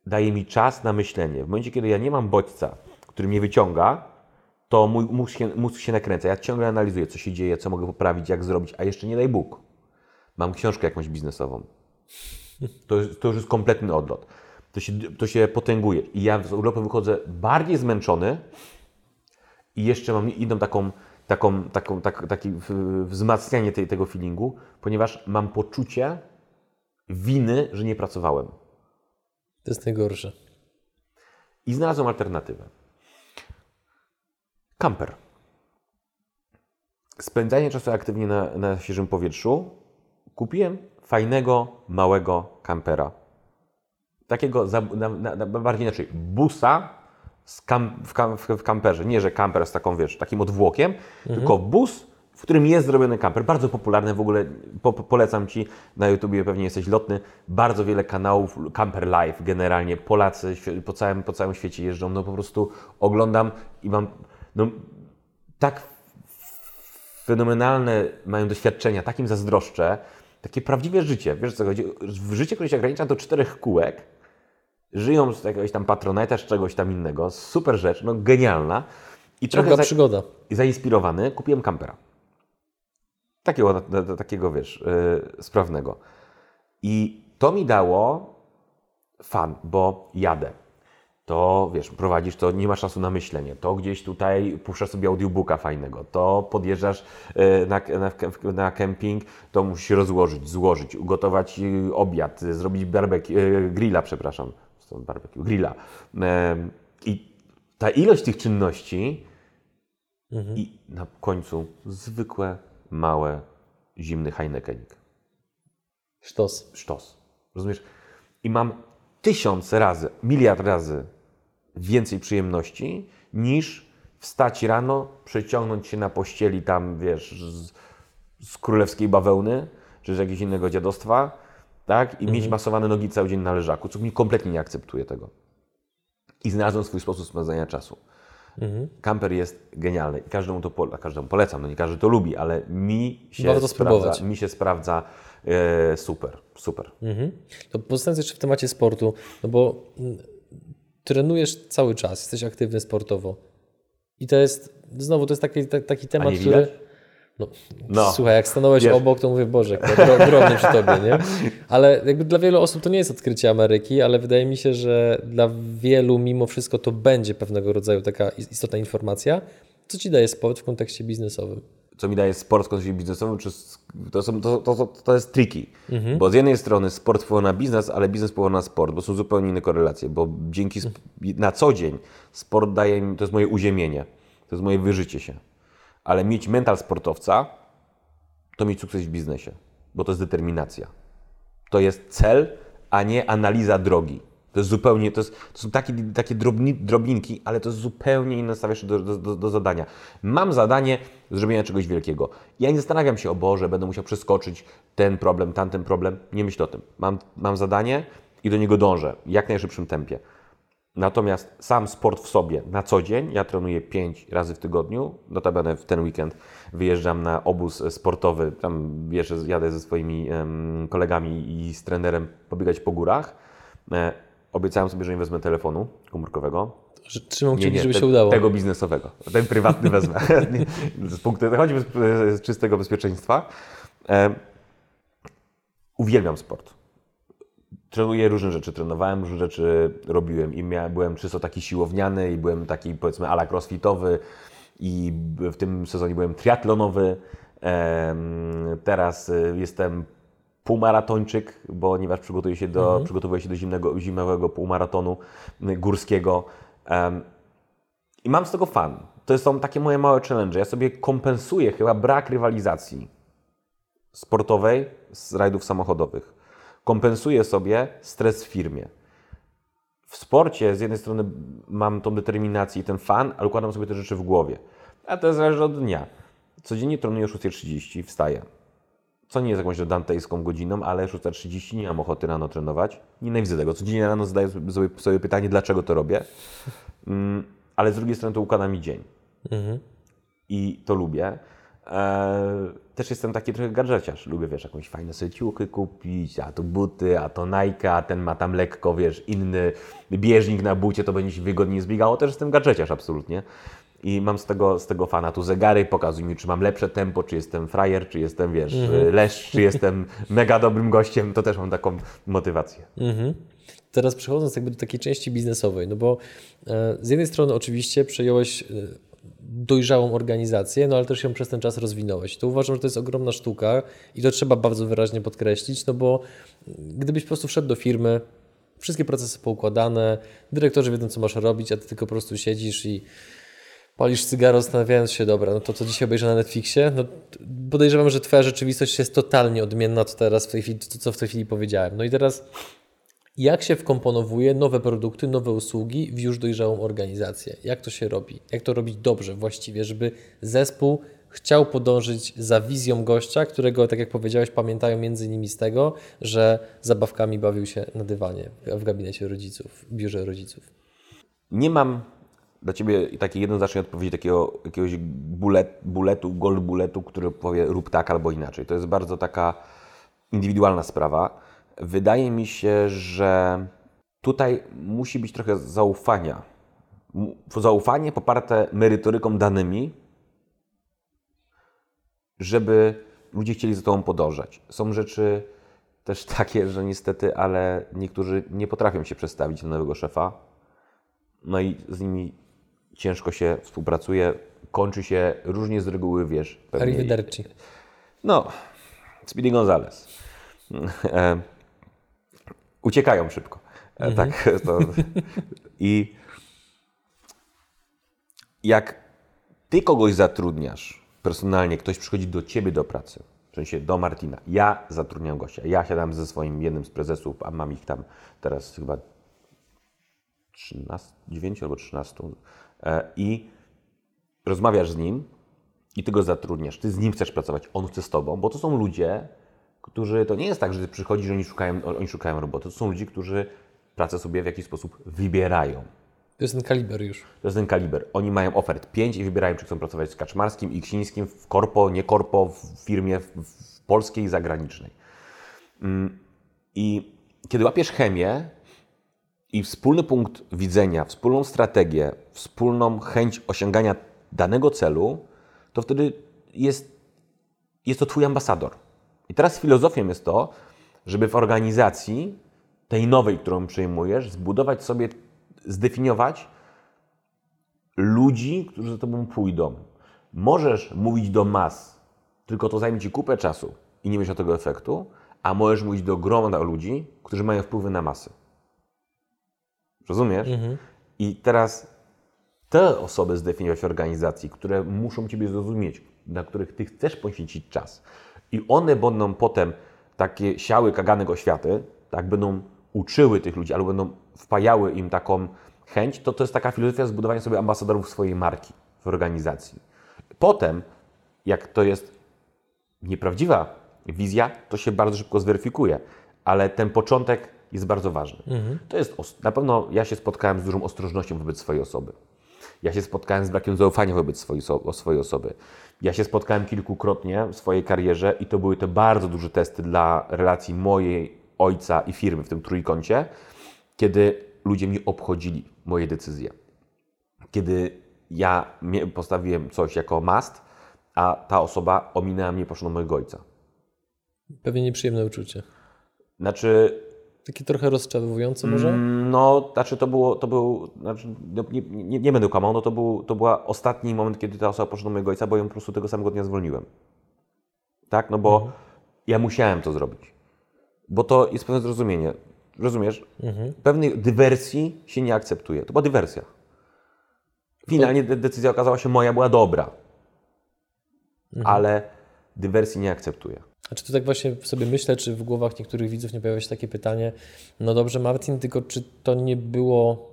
daje mi czas na myślenie. W momencie, kiedy ja nie mam bodźca, który mnie wyciąga, to mój mózg się, mózg się nakręca. Ja ciągle analizuję, co się dzieje, co mogę poprawić, jak zrobić, a jeszcze nie daj Bóg. Mam książkę jakąś biznesową. To, to już jest kompletny odlot. To się, to się potęguje. I ja z urlopu wychodzę bardziej zmęczony i jeszcze mam inną taką, taką, taką tak, taki w- wzmacnianie tej, tego feelingu, ponieważ mam poczucie winy, że nie pracowałem. To jest najgorsze. I znalazłem alternatywę. Kamper. Spędzanie czasu aktywnie na, na świeżym powietrzu. Kupiłem fajnego, małego kampera. Takiego, za, na, na, bardziej inaczej, busa kam, w, kam, w, kamperze. Nie, że kamper z taką, wiesz, takim odwłokiem, tylko bus, w którym jest zrobiony kamper. Bardzo popularny w ogóle, po, po- polecam Ci, na YouTubie pewnie jesteś lotny, bardzo wiele kanałów Camper Life generalnie, Polacy po całym, po całym świecie jeżdżą, no po prostu oglądam i mam, no tak fenomenalne mają doświadczenia, takim zazdroszczę, takie prawdziwe życie, wiesz co chodzi, w życie, które się ogranicza do czterech kółek, żyją z jakiegoś tam patroneta, czy czegoś tam innego, super rzecz, no genialna i trochę za, przygoda. zainspirowany kupiłem kampera. Takiego, takiego wiesz, yy, sprawnego. I to mi dało fan, bo jadę. To wiesz, prowadzisz, to nie masz czasu na myślenie. To gdzieś tutaj puszczasz sobie audiobooka fajnego. To podjeżdżasz yy, na, na, na kemping, to musisz rozłożyć, złożyć, ugotować yy, obiad, zrobić barbecue, yy, grilla, przepraszam. Stąd barbecue, grilla. I ta ilość tych czynności i na końcu zwykłe, małe, zimny Heinekenik. Sztos. Sztos. Rozumiesz? I mam tysiąc razy, miliard razy więcej przyjemności niż wstać rano, przeciągnąć się na pościeli tam, wiesz, z, z królewskiej bawełny, czy z jakiegoś innego dziadostwa, tak? I mieć masowane nogi cały dzień na leżaku, co mi kompletnie nie akceptuje tego. I znalazłem swój sposób spędzania czasu. Kamper jest genialny i każdemu to po, każdemu polecam. No nie każdy to lubi, ale mi się Warto sprawdza, spróbować. mi się sprawdza e, super, super. Mhm. To pozostając jeszcze w temacie sportu, no bo mm, trenujesz cały czas, jesteś aktywny sportowo. I to jest, znowu, to jest taki, ta- taki temat, który... widać? No, No. Słuchaj, jak stanąłeś Wiesz. obok, to mówię, Boże, dro- drobny przy Tobie, nie? <laughs> Ale jakby dla wielu osób to nie jest odkrycie Ameryki, ale wydaje mi się, że dla wielu mimo wszystko to będzie pewnego rodzaju taka is- istotna informacja. Co Ci daje sport w kontekście biznesowym? co mi daje sport w kontekście biznesowym, czy to, są, to, to, to, jest tricky. Bo z jednej strony sport wpływa na biznes, ale biznes wpływa na sport, bo są zupełnie inne korelacje, bo dzięki sp- na co dzień sport daje mi, to jest moje uziemienie, to jest moje wyżycie się. Ale mieć mental sportowca, to mieć sukces w biznesie, bo to jest determinacja. To jest cel, a nie analiza drogi. To jest zupełnie, to, jest, to są takie, takie drobni, drobinki, ale to jest zupełnie inne stawiasz do, do, do zadania. Mam zadanie zrobienia czegoś wielkiego. Ja nie zastanawiam się, o Boże, będę musiał przeskoczyć ten problem, tamten problem. Nie myślę o tym. Mam, mam zadanie i do niego dążę w jak najszybszym tempie. Natomiast sam sport w sobie na co dzień, ja trenuję 5 razy w tygodniu, notabene w ten weekend wyjeżdżam na obóz sportowy, tam wiesz, jadę ze swoimi kolegami i z trenerem pobiegać po górach. E, obiecałem sobie, że nie wezmę telefonu komórkowego. Że Trzymam kciuki, żeby te- się udało. Tego biznesowego. Ten prywatny wezmę. <laughs> Nie, z punktu, choćby z, z czystego bezpieczeństwa. E, uwielbiam sport. Trenuję różne rzeczy, trenowałem różne rzeczy, robiłem i miałem, byłem czysto taki siłowniany i byłem taki powiedzmy ala crossfitowy i w tym sezonie byłem triatlonowy. Teraz y, jestem półmaratończyk, ponieważ przygotuję się do, przygotowuję się do zimnego, zimowego półmaratonu y, górskiego. I mam z tego fan. To są takie moje małe challenge. Ja sobie kompensuję chyba brak rywalizacji sportowej z rajdów samochodowych. Kompensuję sobie stres w firmie. W sporcie z jednej strony mam tą determinację i ten fan, ale układam sobie te rzeczy w głowie. A to zależy od dnia. Codziennie trenuję o 6.30, wstaję. co nie jest jakąś dantejską godziną, ale 6.30 nie mam ochoty rano trenować. Nienawidzę tego. Codziennie rano zadaję sobie, pytanie, dlaczego to robię. Mm, ale z drugiej strony to układa mi dzień. I to lubię. Eee, też jestem taki trochę gadżeciarz. Lubię, wiesz, jakąś fajne sobie ciuchy kupić, a to buty, a to Nike, a ten ma tam lekko, wiesz, inny bieżnik na bucie, to będzie się wygodniej zbiegało. Też jestem gadżeciarz absolutnie. I mam z tego, z tego fana. Tu zegary, pokazuj mi, czy mam lepsze tempo, czy jestem frajer, czy jestem, wiesz, leszcz, czy jestem <laughs> mega dobrym gościem. To też mam taką motywację. Teraz przechodząc jakby do takiej części biznesowej, no bo e, z jednej strony oczywiście przejąłeś e, dojrzałą organizację, no ale też ją przez ten czas rozwinąłeś. To uważam, że to jest ogromna sztuka i to trzeba bardzo wyraźnie podkreślić, no bo gdybyś po prostu wszedł do firmy, wszystkie procesy poukładane, dyrektorzy wiedzą, co masz robić, a ty tylko po prostu siedzisz i palisz cygaro, zastanawiając się, dobra, no to co dzisiaj obejrzę na Netflixie, no podejrzewam, że twoja rzeczywistość jest totalnie odmienna to teraz w tej chwili, to co w tej chwili powiedziałem. No i teraz jak się wkomponowuje nowe produkty, nowe usługi w już dojrzałą organizację? Jak to się robi? Jak to robić dobrze właściwie, żeby zespół chciał podążyć za wizją gościa, którego, tak jak powiedziałeś, pamiętają między innymi z tego, że zabawkami bawił się na dywanie w gabinecie rodziców, w biurze rodziców. Nie mam dla Ciebie takiej jednoznacznej odpowiedzi, takiego jakiegoś bullet, bulletu, gold bulletu, który powie rób tak albo inaczej. To jest bardzo taka indywidualna sprawa. Wydaje mi się, że tutaj musi być trochę zaufania. Zaufanie poparte merytoryką danymi, żeby ludzie chcieli za Tobą podążać. Są rzeczy też <laughs> takie, że niestety, ale niektórzy nie potrafią się przestawić na nowego szefa. No i z nimi ciężko się współpracuje. Kończy się różnie z reguły, wiesz. pewnie- Arrivederci. No, Speedy Gonzales. <laughs> Uciekają szybko. E, Tak, <laughs> to, I jak ty kogoś zatrudniasz personalnie, ktoś przychodzi do ciebie do pracy, w sensie do Martina, ja zatrudniam gościa, ja siadam ze swoim jednym z prezesów, a mam ich tam teraz chyba 13, 9 albo 13 e, i rozmawiasz z nim i ty go zatrudniasz, ty z nim chcesz pracować, on chce z tobą, bo to są ludzie, którzy, to nie jest tak, że ty przychodzisz, że oni szukają, oni szukają roboty, to są ludzie, którzy pracę sobie w jakiś sposób wybierają. To jest ten kaliber już. To jest ten kaliber. Oni mają ofert 5 i wybierają, czy chcą pracować z Kaczmarskim i Ksińskim w korpo, nie korpo, w firmie w, w polskiej i zagranicznej. Mm, I kiedy łapiesz chemię i wspólny punkt widzenia, wspólną strategię, wspólną chęć osiągania danego celu, to wtedy jest, jest to Twój ambasador. I teraz filozofią jest to, żeby w organizacji tej nowej, którą przyjmujesz, zbudować sobie, zdefiniować ludzi, którzy za Tobą pójdą. Możesz mówić do mas, tylko to zajmie Ci kupę czasu i nie mieć tego efektu, a możesz mówić do grona ludzi, którzy mają wpływy na masy. Rozumiesz? I teraz te osoby zdefiniować w organizacji, które muszą Ciebie zrozumieć, na których Ty chcesz poświęcić czas. I one będą potem takie siały kaganek oświaty, tak, będą uczyły tych ludzi, albo będą wpajały im taką chęć, to to jest taka filozofia zbudowania sobie ambasadorów swojej marki w organizacji. Potem, jak to jest nieprawdziwa wizja, to się bardzo szybko zweryfikuje, ale ten początek jest bardzo ważny. To jest, na pewno ja się spotkałem z dużą ostrożnością wobec swojej osoby. Ja się spotkałem z brakiem zaufania wobec swojej, swojej osoby. Ja się spotkałem kilkukrotnie w swojej karierze i to były te bardzo duże testy dla relacji mojej, ojca i firmy w tym trójkącie, kiedy ludzie mnie obchodzili, moje decyzje. Kiedy ja postawiłem coś jako must, a ta osoba ominęła mnie, poszła mojego ojca. Pewnie nieprzyjemne uczucie. Znaczy, Takie trochę rozczarowujące może? Mm, No, znaczy to było, to był, znaczy, no, nie, nie, nie będę kłamał, no to był, to była ostatni moment, kiedy ta osoba poszła do mojego ojca, bo ją po prostu tego samego dnia zwolniłem. Tak, no bo ja musiałem to zrobić. Bo to jest pewne zrozumienie. Rozumiesz? Pewnej dywersji się nie akceptuje. To była dywersja. Finalnie de- decyzja okazała się moja, była dobra. Ale dywersji nie akceptuję. A czy to tak właśnie sobie myślę, czy w głowach niektórych widzów nie pojawia się takie pytanie, no dobrze Martin, tylko czy to nie było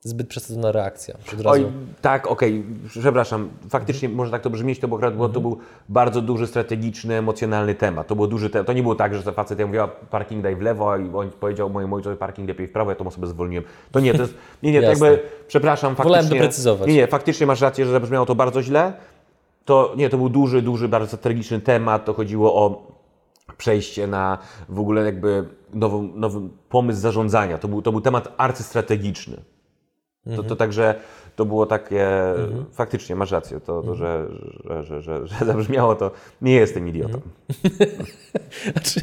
zbyt przesadzona reakcja. Oj, tak, okej, przepraszam. Faktycznie może tak to brzmieć, to, było, akurat- bo to był bardzo duży, strategiczny, emocjonalny temat. To było duży te, To nie było tak, że facet ja mówiła parking daj w lewo i on powiedział mojemu ojcowi parking lepiej w prawo, ja tą osobę zwolniłem. To nie, to jest, nie, nie, jakby, przepraszam, Wolałem faktycznie. doprecyzować. Nie, nie, faktycznie masz rację, że zabrzmiało to bardzo źle. To nie, to był duży, duży, bardzo strategiczny temat. To chodziło o przejście na w ogóle jakby nową, nowy pomysł zarządzania. To był, to był temat arcystrategiczny. To, Mhm. to także to było takie, faktycznie masz rację, to, to że, że, że, że, że <laughs> zabrzmiało to, nie jestem idiotą. <laughs> Znaczy,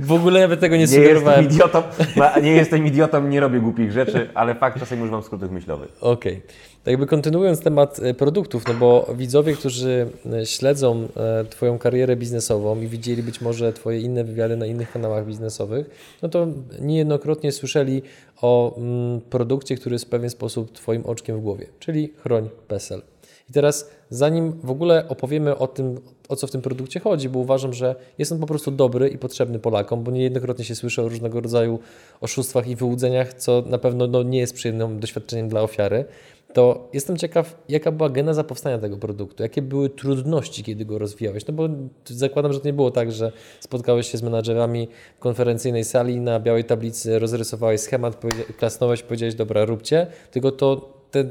w ogóle nawet tego nie, Nie jestem sugerowałem. idiotą, <laughs> ma- nie jestem idiotą, nie robię głupich rzeczy, ale fakt czasem używam skrótów myślowych. Okej. Tak jakby kontynuując temat e, produktów, no bo widzowie, którzy e, śledzą e, Twoją karierę biznesową i widzieli być może Twoje inne wywiady na innych kanałach biznesowych, no to niejednokrotnie słyszeli o mm, produkcie, który jest w pewien sposób Twoim oczkiem w głowie, czyli Chroń PESEL. I teraz, zanim w ogóle opowiemy o tym, o co w tym produkcie chodzi, bo uważam, że jest on po prostu dobry i potrzebny Polakom, bo niejednokrotnie się słyszy o różnego rodzaju oszustwach i wyłudzeniach, co na pewno no, nie jest przyjemnym doświadczeniem dla ofiary, to jestem ciekaw, jaka była geneza powstania tego produktu, jakie były trudności, kiedy go rozwijałeś, no bo zakładam, że to nie było tak, że spotkałeś się z menadżerami w konferencyjnej sali, na białej tablicy rozrysowałeś schemat, klasnąłeś, powiedziałeś, dobra, róbcie, tylko to te,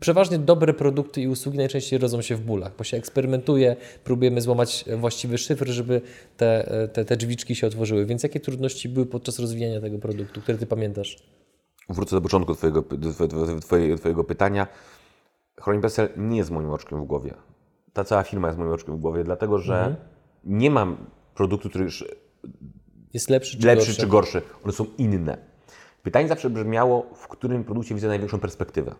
Przeważnie dobre produkty i usługi najczęściej rodzą się w bólach, bo się eksperymentuje, próbujemy złamać właściwy szyfr, żeby te, te, te drzwiczki się otworzyły. Więc jakie trudności były podczas rozwijania tego produktu, które Ty pamiętasz? Wrócę do początku twojego, twojego, twojego pytania. Chroń PESEL nie jest moim oczkiem w głowie. Ta cała firma jest moim oczkiem w głowie, dlatego że Mhm. nie mam produktu, który już Jest lepszy czy lepszy gorszy? czy gorszy. One są inne. Pytanie zawsze brzmiało, w którym produkcie widzę największą perspektywę.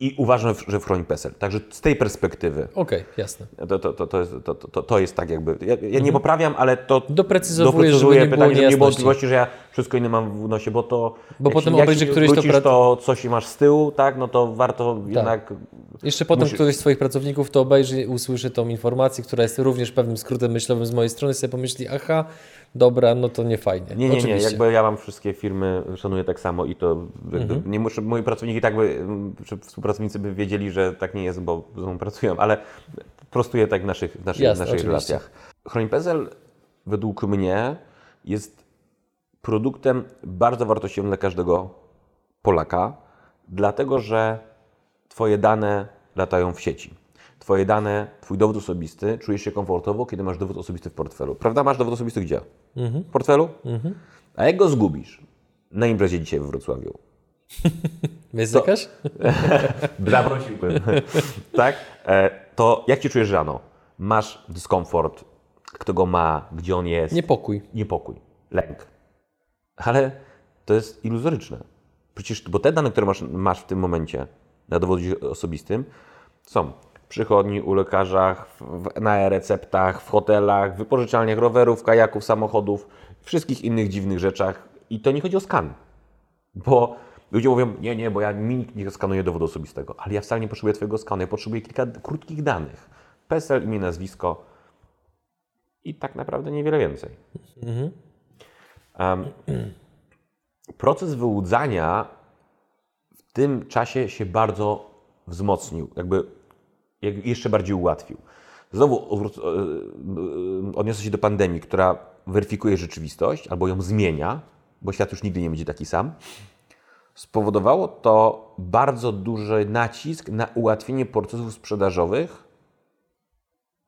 I uważam, że w Chroń PESEL. Także z tej perspektywy Okej, jasne. to, to, to, to, jest, to, to, to jest tak jakby. Ja, ja nie poprawiam, ale to. Mhm. Doprecyzowujesz, doprecyzuję żeby nie pytanie, żeby nie było wątpliwości, że ja wszystko inne mam w nosie, bo to. Bo potem się- obejrzy któryś to wrócisz, pra- to coś masz z tyłu, tak? No to warto jednak. Jeszcze potem Musi- któryś z Twoich pracowników to obejrzy usłyszy tą informację, która jest również pewnym skrótem myślowym z mojej strony, sobie pomyśli, aha, dobra, no to nie fajnie. Nie, nie, nie. Oczywiście. Jakby ja mam wszystkie firmy, szanuję tak samo i to Mhm. nie muszę, moi pracownicy tak by, czy współpracownicy by wiedzieli, że tak nie jest, bo ze mną pracują, ale prostuję tak w naszych, w naszych, Jasne, w naszych oczywiście. relacjach. Chronipezl według mnie jest produktem bardzo wartościowym dla każdego Polaka, dlatego że Twoje dane latają w sieci. Twoje dane, Twój dowód osobisty, czujesz się komfortowo, kiedy masz dowód osobisty w portfelu. Prawda? Masz dowód osobisty gdzie? W portfelu? A jak go zgubisz? Na imprezie dzisiaj we Wrocławiu. <laughs> Jakaś? Zaprosiłbym. <laughs> <laughs> tak? E, to jak się czujesz rano? Masz dyskomfort, kto go ma, gdzie on jest, Niepokój. niepokój, lęk. Ale to jest iluzoryczne. Przecież, bo te dane, które masz, masz w tym momencie na dowodzie osobistym, są przychodni, u lekarzach, w, na e-receptach, w hotelach, w wypożyczalniach rowerów, kajaków, samochodów, wszystkich innych dziwnych rzeczach. I to nie chodzi o skan. Bo ludzie mówią, nie, nie, bo ja mi nikt nie skanuje dowodu osobistego. Ale ja wcale nie potrzebuję Twojego skanu, ja potrzebuję kilka krótkich danych. PESEL, imię, nazwisko i tak naprawdę niewiele więcej. Em, <clears throat> proces wyłudzania w tym czasie się bardzo wzmocnił, jakby jak- jeszcze bardziej ułatwił. Znowu e, e, odniosę się do pandemii, która weryfikuje rzeczywistość albo ją zmienia, bo świat już nigdy nie będzie taki sam. Spowodowało to bardzo duży nacisk na ułatwienie procesów sprzedażowych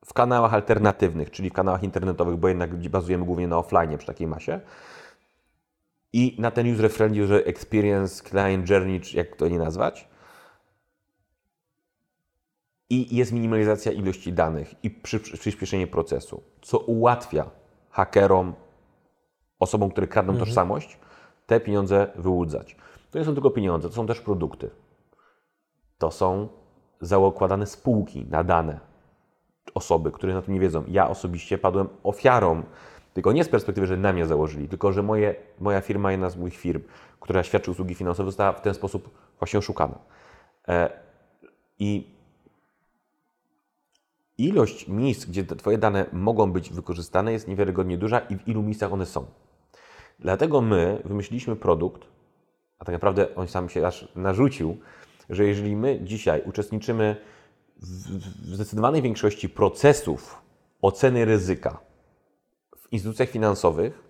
w kanałach alternatywnych, czyli w kanałach internetowych, bo jednak bazujemy głównie na offline przy takiej masie. I na ten user friendly, user experience, client journey, czy jak to nie nazwać. I jest minimalizacja ilości danych i przy, przy, przyspieszenie procesu, co ułatwia hakerom, osobom, które kradną tożsamość, te pieniądze wyłudzać. To nie są tylko pieniądze, to są też produkty. To są zakładane spółki na dane osoby, które na tym nie wiedzą. Ja osobiście padłem ofiarą, tylko nie z perspektywy, że na mnie założyli, tylko że moje, moja firma, jedna z moich firm, która świadczy usługi finansowe, została w ten sposób właśnie oszukana. E, I ilość miejsc, gdzie Twoje dane mogą być wykorzystane, jest niewiarygodnie duża i w ilu miejscach one są. Dlatego my wymyśliliśmy produkt, a tak naprawdę on sam się aż narzucił, że jeżeli my dzisiaj uczestniczymy w zdecydowanej większości procesów oceny ryzyka w instytucjach finansowych,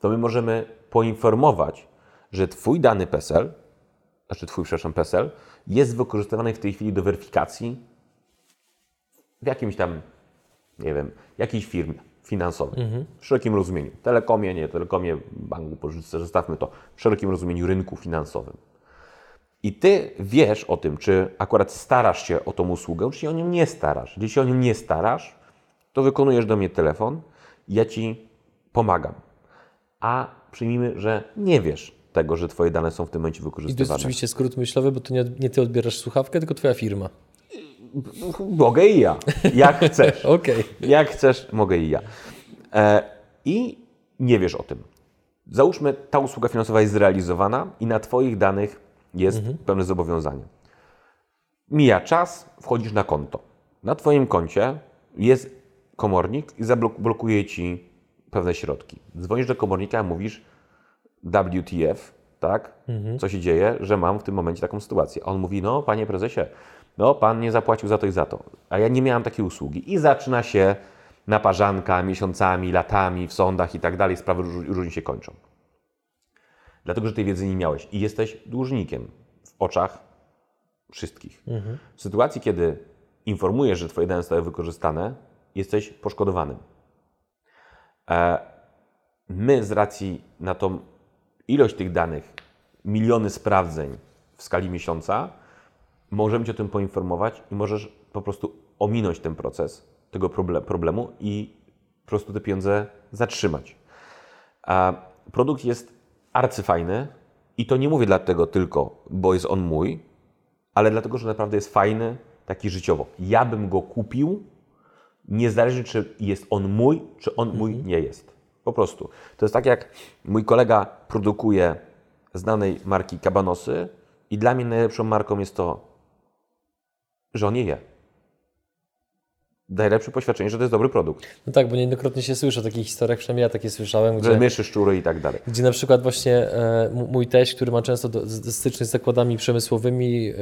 to my możemy poinformować, że Twój dany PESEL, znaczy Twój, przepraszam, PESEL, jest wykorzystywany w tej chwili do weryfikacji w jakimś tam, nie wiem, jakiejś firmie finansowej, w szerokim rozumieniu. Telekomie, nie telekomie, banku, pożyczce, zostawmy to, w szerokim rozumieniu rynku finansowym. I ty wiesz o tym, czy akurat starasz się o tą usługę, czy się o nią nie starasz. Jeśli się o nią nie starasz, to wykonujesz do mnie telefon i ja ci pomagam. A przyjmijmy, że nie wiesz tego, że twoje dane są w tym momencie I to jest wykorzystywane. oczywiście skrót myślowy, bo to nie, nie ty odbierasz słuchawkę, tylko twoja firma. Mogę i ja, jak <laughs> chcesz. Okej. Jak chcesz, mogę i ja. E, I nie wiesz o tym. Załóżmy, ta usługa finansowa jest zrealizowana i na Twoich danych jest pewne zobowiązanie. Mija czas, wchodzisz na konto. Na Twoim koncie jest komornik i zablokuje Ci pewne środki. Dzwonisz do komornika, mówisz WTF, tak? Co się dzieje, że mam w tym momencie taką sytuację. On mówi, no panie prezesie, no pan nie zapłacił za to i za to. A ja nie miałem takiej usługi. I zaczyna się naparzanka miesiącami, latami w sądach i tak dalej. Sprawy róż- różnie się kończą. Dlatego, że tej wiedzy nie miałeś i jesteś dłużnikiem w oczach wszystkich. W sytuacji, kiedy informujesz, że twoje dane zostały wykorzystane, jesteś poszkodowanym. E, my z racji na tą ilość tych danych, miliony sprawdzeń w skali miesiąca, możemy Cię o tym poinformować i możesz po prostu ominąć ten proces tego proble- problemu i po prostu te pieniądze zatrzymać. A produkt jest arcyfajny i to nie mówię dlatego tylko, bo jest on mój, ale dlatego, że naprawdę jest fajny, taki życiowo. Ja bym go kupił, niezależnie czy jest on mój, czy on mój nie jest. Po prostu. To jest tak jak mój kolega produkuje znanej marki kabanosy i dla mnie najlepszą marką jest to, że on je je. Najlepsze poświadczenie, że to jest dobry produkt. No tak, bo niejednokrotnie się słyszy o takich historiach, przynajmniej ja takie słyszałem, Że gdzie, myszy, szczury i tak dalej. gdzie na przykład właśnie e, mój teść, który ma często do, z- styczność z zakładami przemysłowymi, e,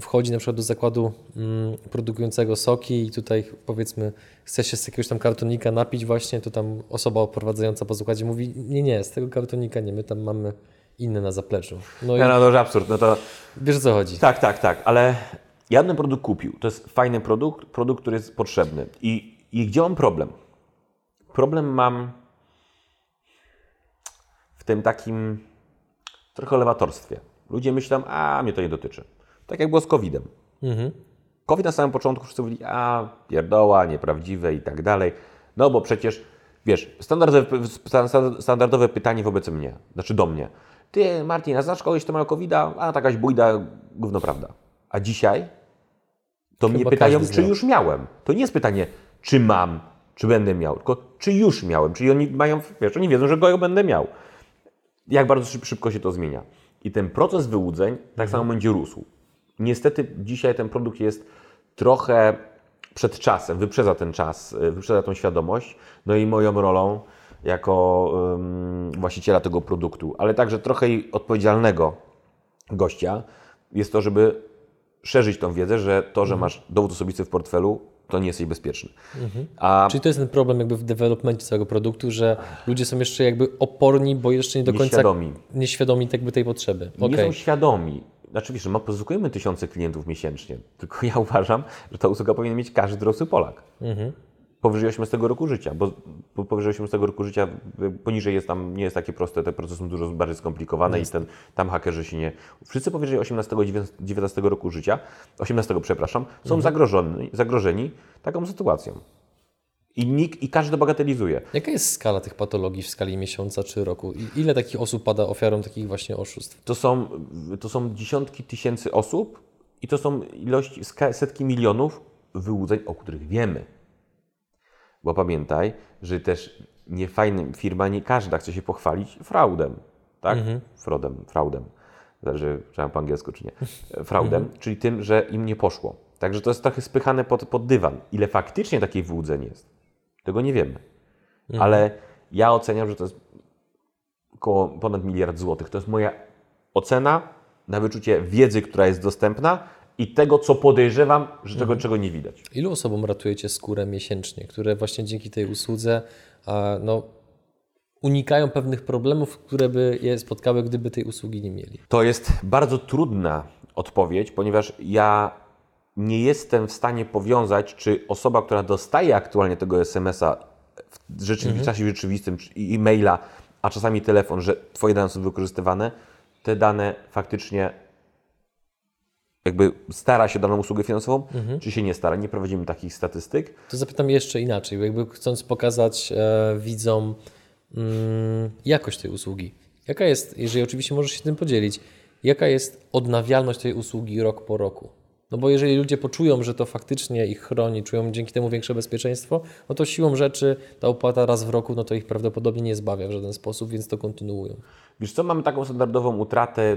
wchodzi na przykład do zakładu mm, produkującego soki i tutaj powiedzmy chce się z jakiegoś tam kartonika napić właśnie, to tam osoba oprowadzająca po zakładzie mówi nie, nie, z tego kartonika nie, my tam mamy inne na zapleczu. No i No, no to już absurd. No to wiesz o co chodzi. Tak, tak, tak, ale ja bym ten produkt kupił. To jest fajny produkt, produkt, który jest potrzebny. I, i gdzie mam problem? Problem mam w tym takim trochę lewatorstwie. Ludzie myślą, a mnie to nie dotyczy. Tak jak było z COVID-em. COVID na samym początku wszyscy mówili, a pierdoła, nieprawdziwe i tak dalej. No bo przecież, wiesz, standardowe, stan- standardowe pytanie wobec mnie, znaczy do mnie. Ty, Martin, a znasz kogoś, kto ma COVID-a? A takaś bójda, gówno prawda. A dzisiaj to mnie pytają, czy już miałem. To nie jest pytanie, czy mam, czy będę miał, tylko czy już miałem. Czyli oni mają, wiesz, oni wiedzą, że go będę miał. Jak bardzo szyb- szybko się to zmienia. I ten proces wyłudzeń tak samo będzie rósł. Niestety dzisiaj ten produkt jest trochę przed czasem, wyprzedza ten czas, y, wyprzedza tą świadomość. No i moją rolą jako ym, właściciela tego produktu, ale także trochę odpowiedzialnego gościa jest to, żeby szerzyć tą wiedzę, że to, że masz dowód osobisty w portfelu, to nie jesteś bezpieczny. A Czyli to jest ten problem jakby w developmencie całego produktu, że ludzie są jeszcze jakby oporni, bo jeszcze nie do końca Nieświadomi. nieświadomi jakby tej potrzeby. nie Okej. są świadomi. Znaczy, wiesz, my pozyskujemy tysiące klientów miesięcznie, tylko ja <laughs> uważam, że ta usługa powinien mieć każdy dorosły Polak. Powyżej 18 roku życia, bo powyżej 18 roku życia, poniżej jest tam, nie jest takie proste, te procesy są dużo bardziej skomplikowane i ten, tam hakerzy się nie... Wszyscy powyżej 18, 19 roku życia, 18, przepraszam, są zagrożeni, zagrożeni taką sytuacją. I, nikt, I każdy bagatelizuje. Jaka jest skala tych patologii w skali miesiąca czy roku? I ile takich osób pada ofiarą takich właśnie oszustw? To są, to są dziesiątki tysięcy osób i to są ilości, setki milionów wyłudzeń, o których wiemy. Bo pamiętaj, że też niefajnym firma, nie każda chce się pochwalić fraudem, tak? Fraudem, fraudem. Zależy, czy mam po angielsku, czy nie. <laughs> Fraudem, czyli tym, że im nie poszło. Także to jest trochę spychane pod, pod dywan. Ile faktycznie takich wyłudzeń jest, tego nie wiemy. Ale ja oceniam, że to jest około ponad miliard złotych. To jest moja ocena na wyczucie wiedzy, która jest dostępna i tego, co podejrzewam, że tego, czego nie widać. Ilu osobom ratujecie skórę miesięcznie, które właśnie dzięki tej usłudze no, unikają pewnych problemów, które by je spotkały, gdyby tej usługi nie mieli? To jest bardzo trudna odpowiedź, ponieważ ja nie jestem w stanie powiązać, czy osoba, która dostaje aktualnie tego SMS-a w rzeczywi- Mhm. czasie rzeczywistym, czy e-maila, a czasami telefon, że Twoje dane są wykorzystywane, te dane faktycznie jakby stara się daną usługę finansową, Mhm. czy się nie stara. Nie prowadzimy takich statystyk. To zapytam jeszcze inaczej, bo jakby chcąc pokazać e, widzom mm, jakość tej usługi. Jaka jest, jeżeli oczywiście możesz się tym podzielić, jaka jest odnawialność tej usługi rok po roku? No bo jeżeli ludzie poczują, że to faktycznie ich chroni, czują dzięki temu większe bezpieczeństwo, no to siłą rzeczy ta opłata raz w roku, no to ich prawdopodobnie nie zbawia w żaden sposób, więc to kontynuują. Wiesz co, mamy taką standardową utratę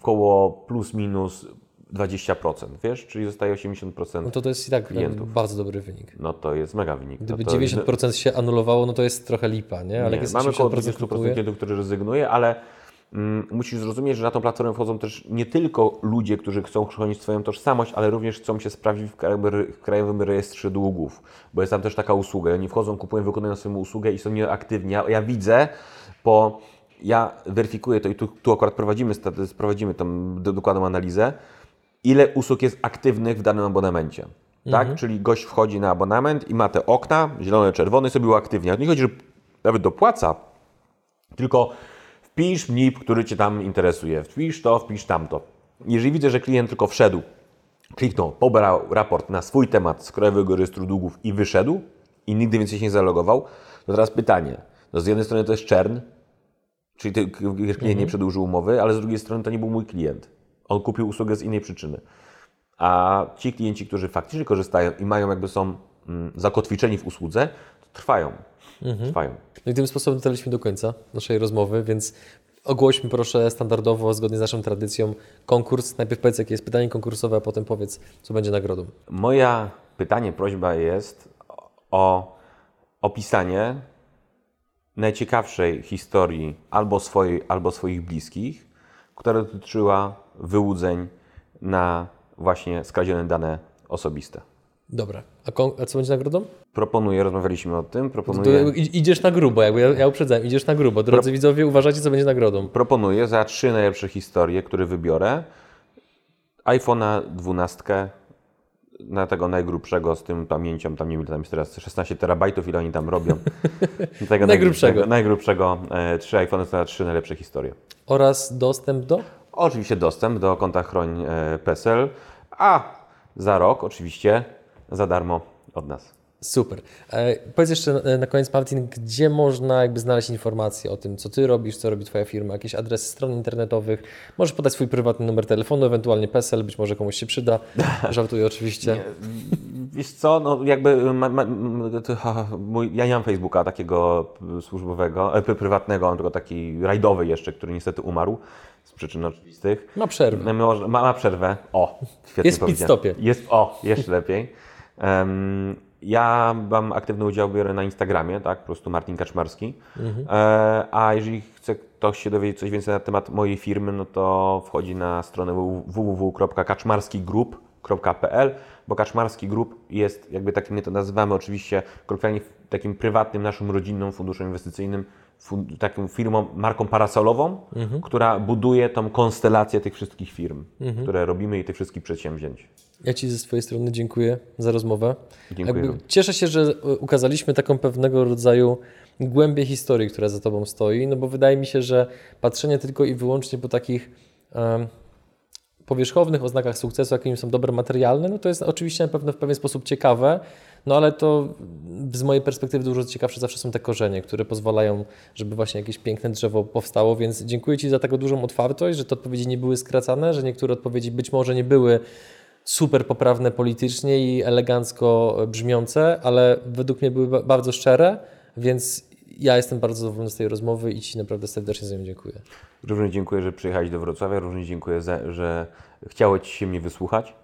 około plus minus 20%, wiesz, czyli zostaje 80%. No to to jest i tak Klientów. bardzo dobry wynik. No to jest mega wynik. Gdyby to, to 90% się anulowało, no to jest trochę lipa, nie? Ale Nie, jest mamy około 80% 20% kupuje, klientów, którzy rezygnuje, ale mm, musisz zrozumieć, że na tą platformę wchodzą też nie tylko ludzie, którzy chcą chronić swoją tożsamość, ale również chcą się sprawdzić w krajowym, w krajowym rejestrze długów, bo jest tam też taka usługa. Oni wchodzą, kupują, wykonują swoją usługę i są nieaktywni. Ja, ja widzę po... Ja weryfikuję to i tu, tu akurat prowadzimy, prowadzimy dokładną analizę, ile usług jest aktywnych w danym abonamencie. Tak? Czyli gość wchodzi na abonament i ma te okna, zielone, czerwone, sobie uaktywnia. Nie chodzi, że nawet dopłaca, tylko wpisz MNIP, który Cię tam interesuje. Wpisz to, wpisz tamto. Jeżeli widzę, że klient tylko wszedł, kliknął, pobrał raport na swój temat z Krajowego Rejestru Długów i wyszedł i nigdy więcej się nie zalogował, to teraz pytanie. No z jednej strony to jest czern, czyli klient nie przedłużył umowy, ale z drugiej strony to nie był mój klient. On kupił usługę z innej przyczyny. A ci klienci, którzy faktycznie korzystają i mają jakby są mm, zakotwiczeni w usłudze, to trwają. Trwają. No i tym sposobem dotarliśmy do końca naszej rozmowy, więc ogłośmy proszę standardowo, zgodnie z naszą tradycją, konkurs. Najpierw powiedz, jakie jest pytanie konkursowe, a potem powiedz, co będzie nagrodą. Moja pytanie, prośba jest o opisanie najciekawszej historii albo swojej, albo swoich bliskich, która dotyczyła wyłudzeń na właśnie skradzione dane osobiste. Dobra, a, kon- a co będzie nagrodą? Proponuję, rozmawialiśmy o tym, To, proponuję, i- idziesz na grubo, jakby ja, ja uprzedzałem, idziesz na grubo. Drodzy widzowie, uważajcie, co będzie nagrodą. proponuję za trzy najlepsze historie, które wybiorę, iPhone'a 12 na tego najgrubszego z tym pamięcią, tam nie wiem tam jest teraz, 16 terabajtów, ile oni tam robią. <laughs> Tego Najgrubszego. Najgrubszego, e, trzy iPhony to na trzy najlepsze historie. Oraz dostęp do? Oczywiście dostęp do konta Chroń e, a za rok oczywiście za darmo od nas. Super. E, powiedz jeszcze na, na koniec, Martin, gdzie można jakby znaleźć informacje o tym, co Ty robisz, co robi Twoja firma, jakieś adresy stron internetowych. Możesz podać swój prywatny numer telefonu, ewentualnie PESEL, być może komuś się przyda. <laughs> Żartuję oczywiście. Wiesz co, no jakby ma, ma, mój, ja nie mam Facebooka takiego służbowego, e, prywatnego, mam tylko taki rajdowy jeszcze, który niestety umarł z przyczyn oczywistych. Ma przerwę. No, ma, ma przerwę. O, świetnie Jest w powiedziane. pit-stopie. Jest, o, jeszcze lepiej. Em, ja mam aktywny udział biorę na Instagramie, tak, po prostu Martin Kaczmarski. Mhm. E, a jeżeli chce ktoś się dowiedzieć coś więcej na temat mojej firmy, no to wchodzi na stronę www.kaczmarskigroup.pl, bo Kaczmarski Group jest, jakby takim my to nazywamy oczywiście, kolokwialnie takim prywatnym, naszym rodzinnym funduszem inwestycyjnym, fun- taką firmą, marką parasolową, Mhm. która buduje tą konstelację tych wszystkich firm, które robimy i tych wszystkich przedsięwzięć. Ja Ci ze swojej strony dziękuję za rozmowę. Dziękuję. Jakby cieszę się, że e, ukazaliśmy taką pewnego rodzaju głębię historii, która za Tobą stoi, no bo wydaje mi się, że patrzenie tylko i wyłącznie po takich em, powierzchownych oznakach sukcesu, jakimi są dobre materialne, no to jest oczywiście na pewno w pewien sposób ciekawe, no ale to z mojej perspektywy dużo ciekawsze zawsze są te korzenie, które pozwalają, żeby właśnie jakieś piękne drzewo powstało, więc dziękuję Ci za taką dużą otwartość, że te odpowiedzi nie były skracane, że niektóre odpowiedzi być może nie były super poprawne politycznie i elegancko brzmiące, ale według mnie były ba- bardzo szczere, więc ja jestem bardzo zadowolony z tej rozmowy i Ci naprawdę serdecznie za nią dziękuję. Również dziękuję, że przyjechałeś do Wrocławia, również dziękuję, za, że chciałeś się mnie wysłuchać.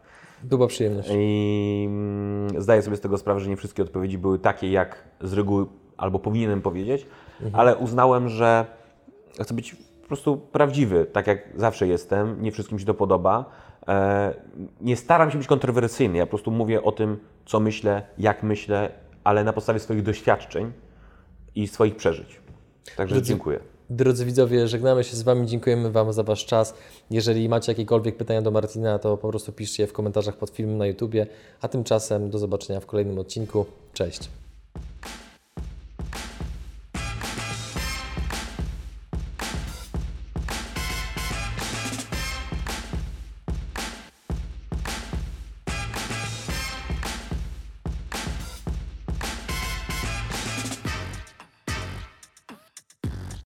Była przyjemność. I mm, zdaję sobie z tego sprawę, że nie wszystkie odpowiedzi były takie, jak z reguły albo powinienem powiedzieć, ale uznałem, że chcę być po prostu prawdziwy, tak jak zawsze jestem. Nie wszystkim się to podoba. E, nie staram się być kontrowersyjny. Ja po prostu mówię o tym, co myślę, jak myślę, ale na podstawie swoich doświadczeń i swoich przeżyć. Także Drodzy- dziękuję. Drodzy widzowie, żegnamy się z Wami, dziękujemy Wam za Wasz czas. Jeżeli macie jakiekolwiek pytania do Martina, to po prostu piszcie je w komentarzach pod filmem na YouTubie. A tymczasem do zobaczenia w kolejnym odcinku. Cześć.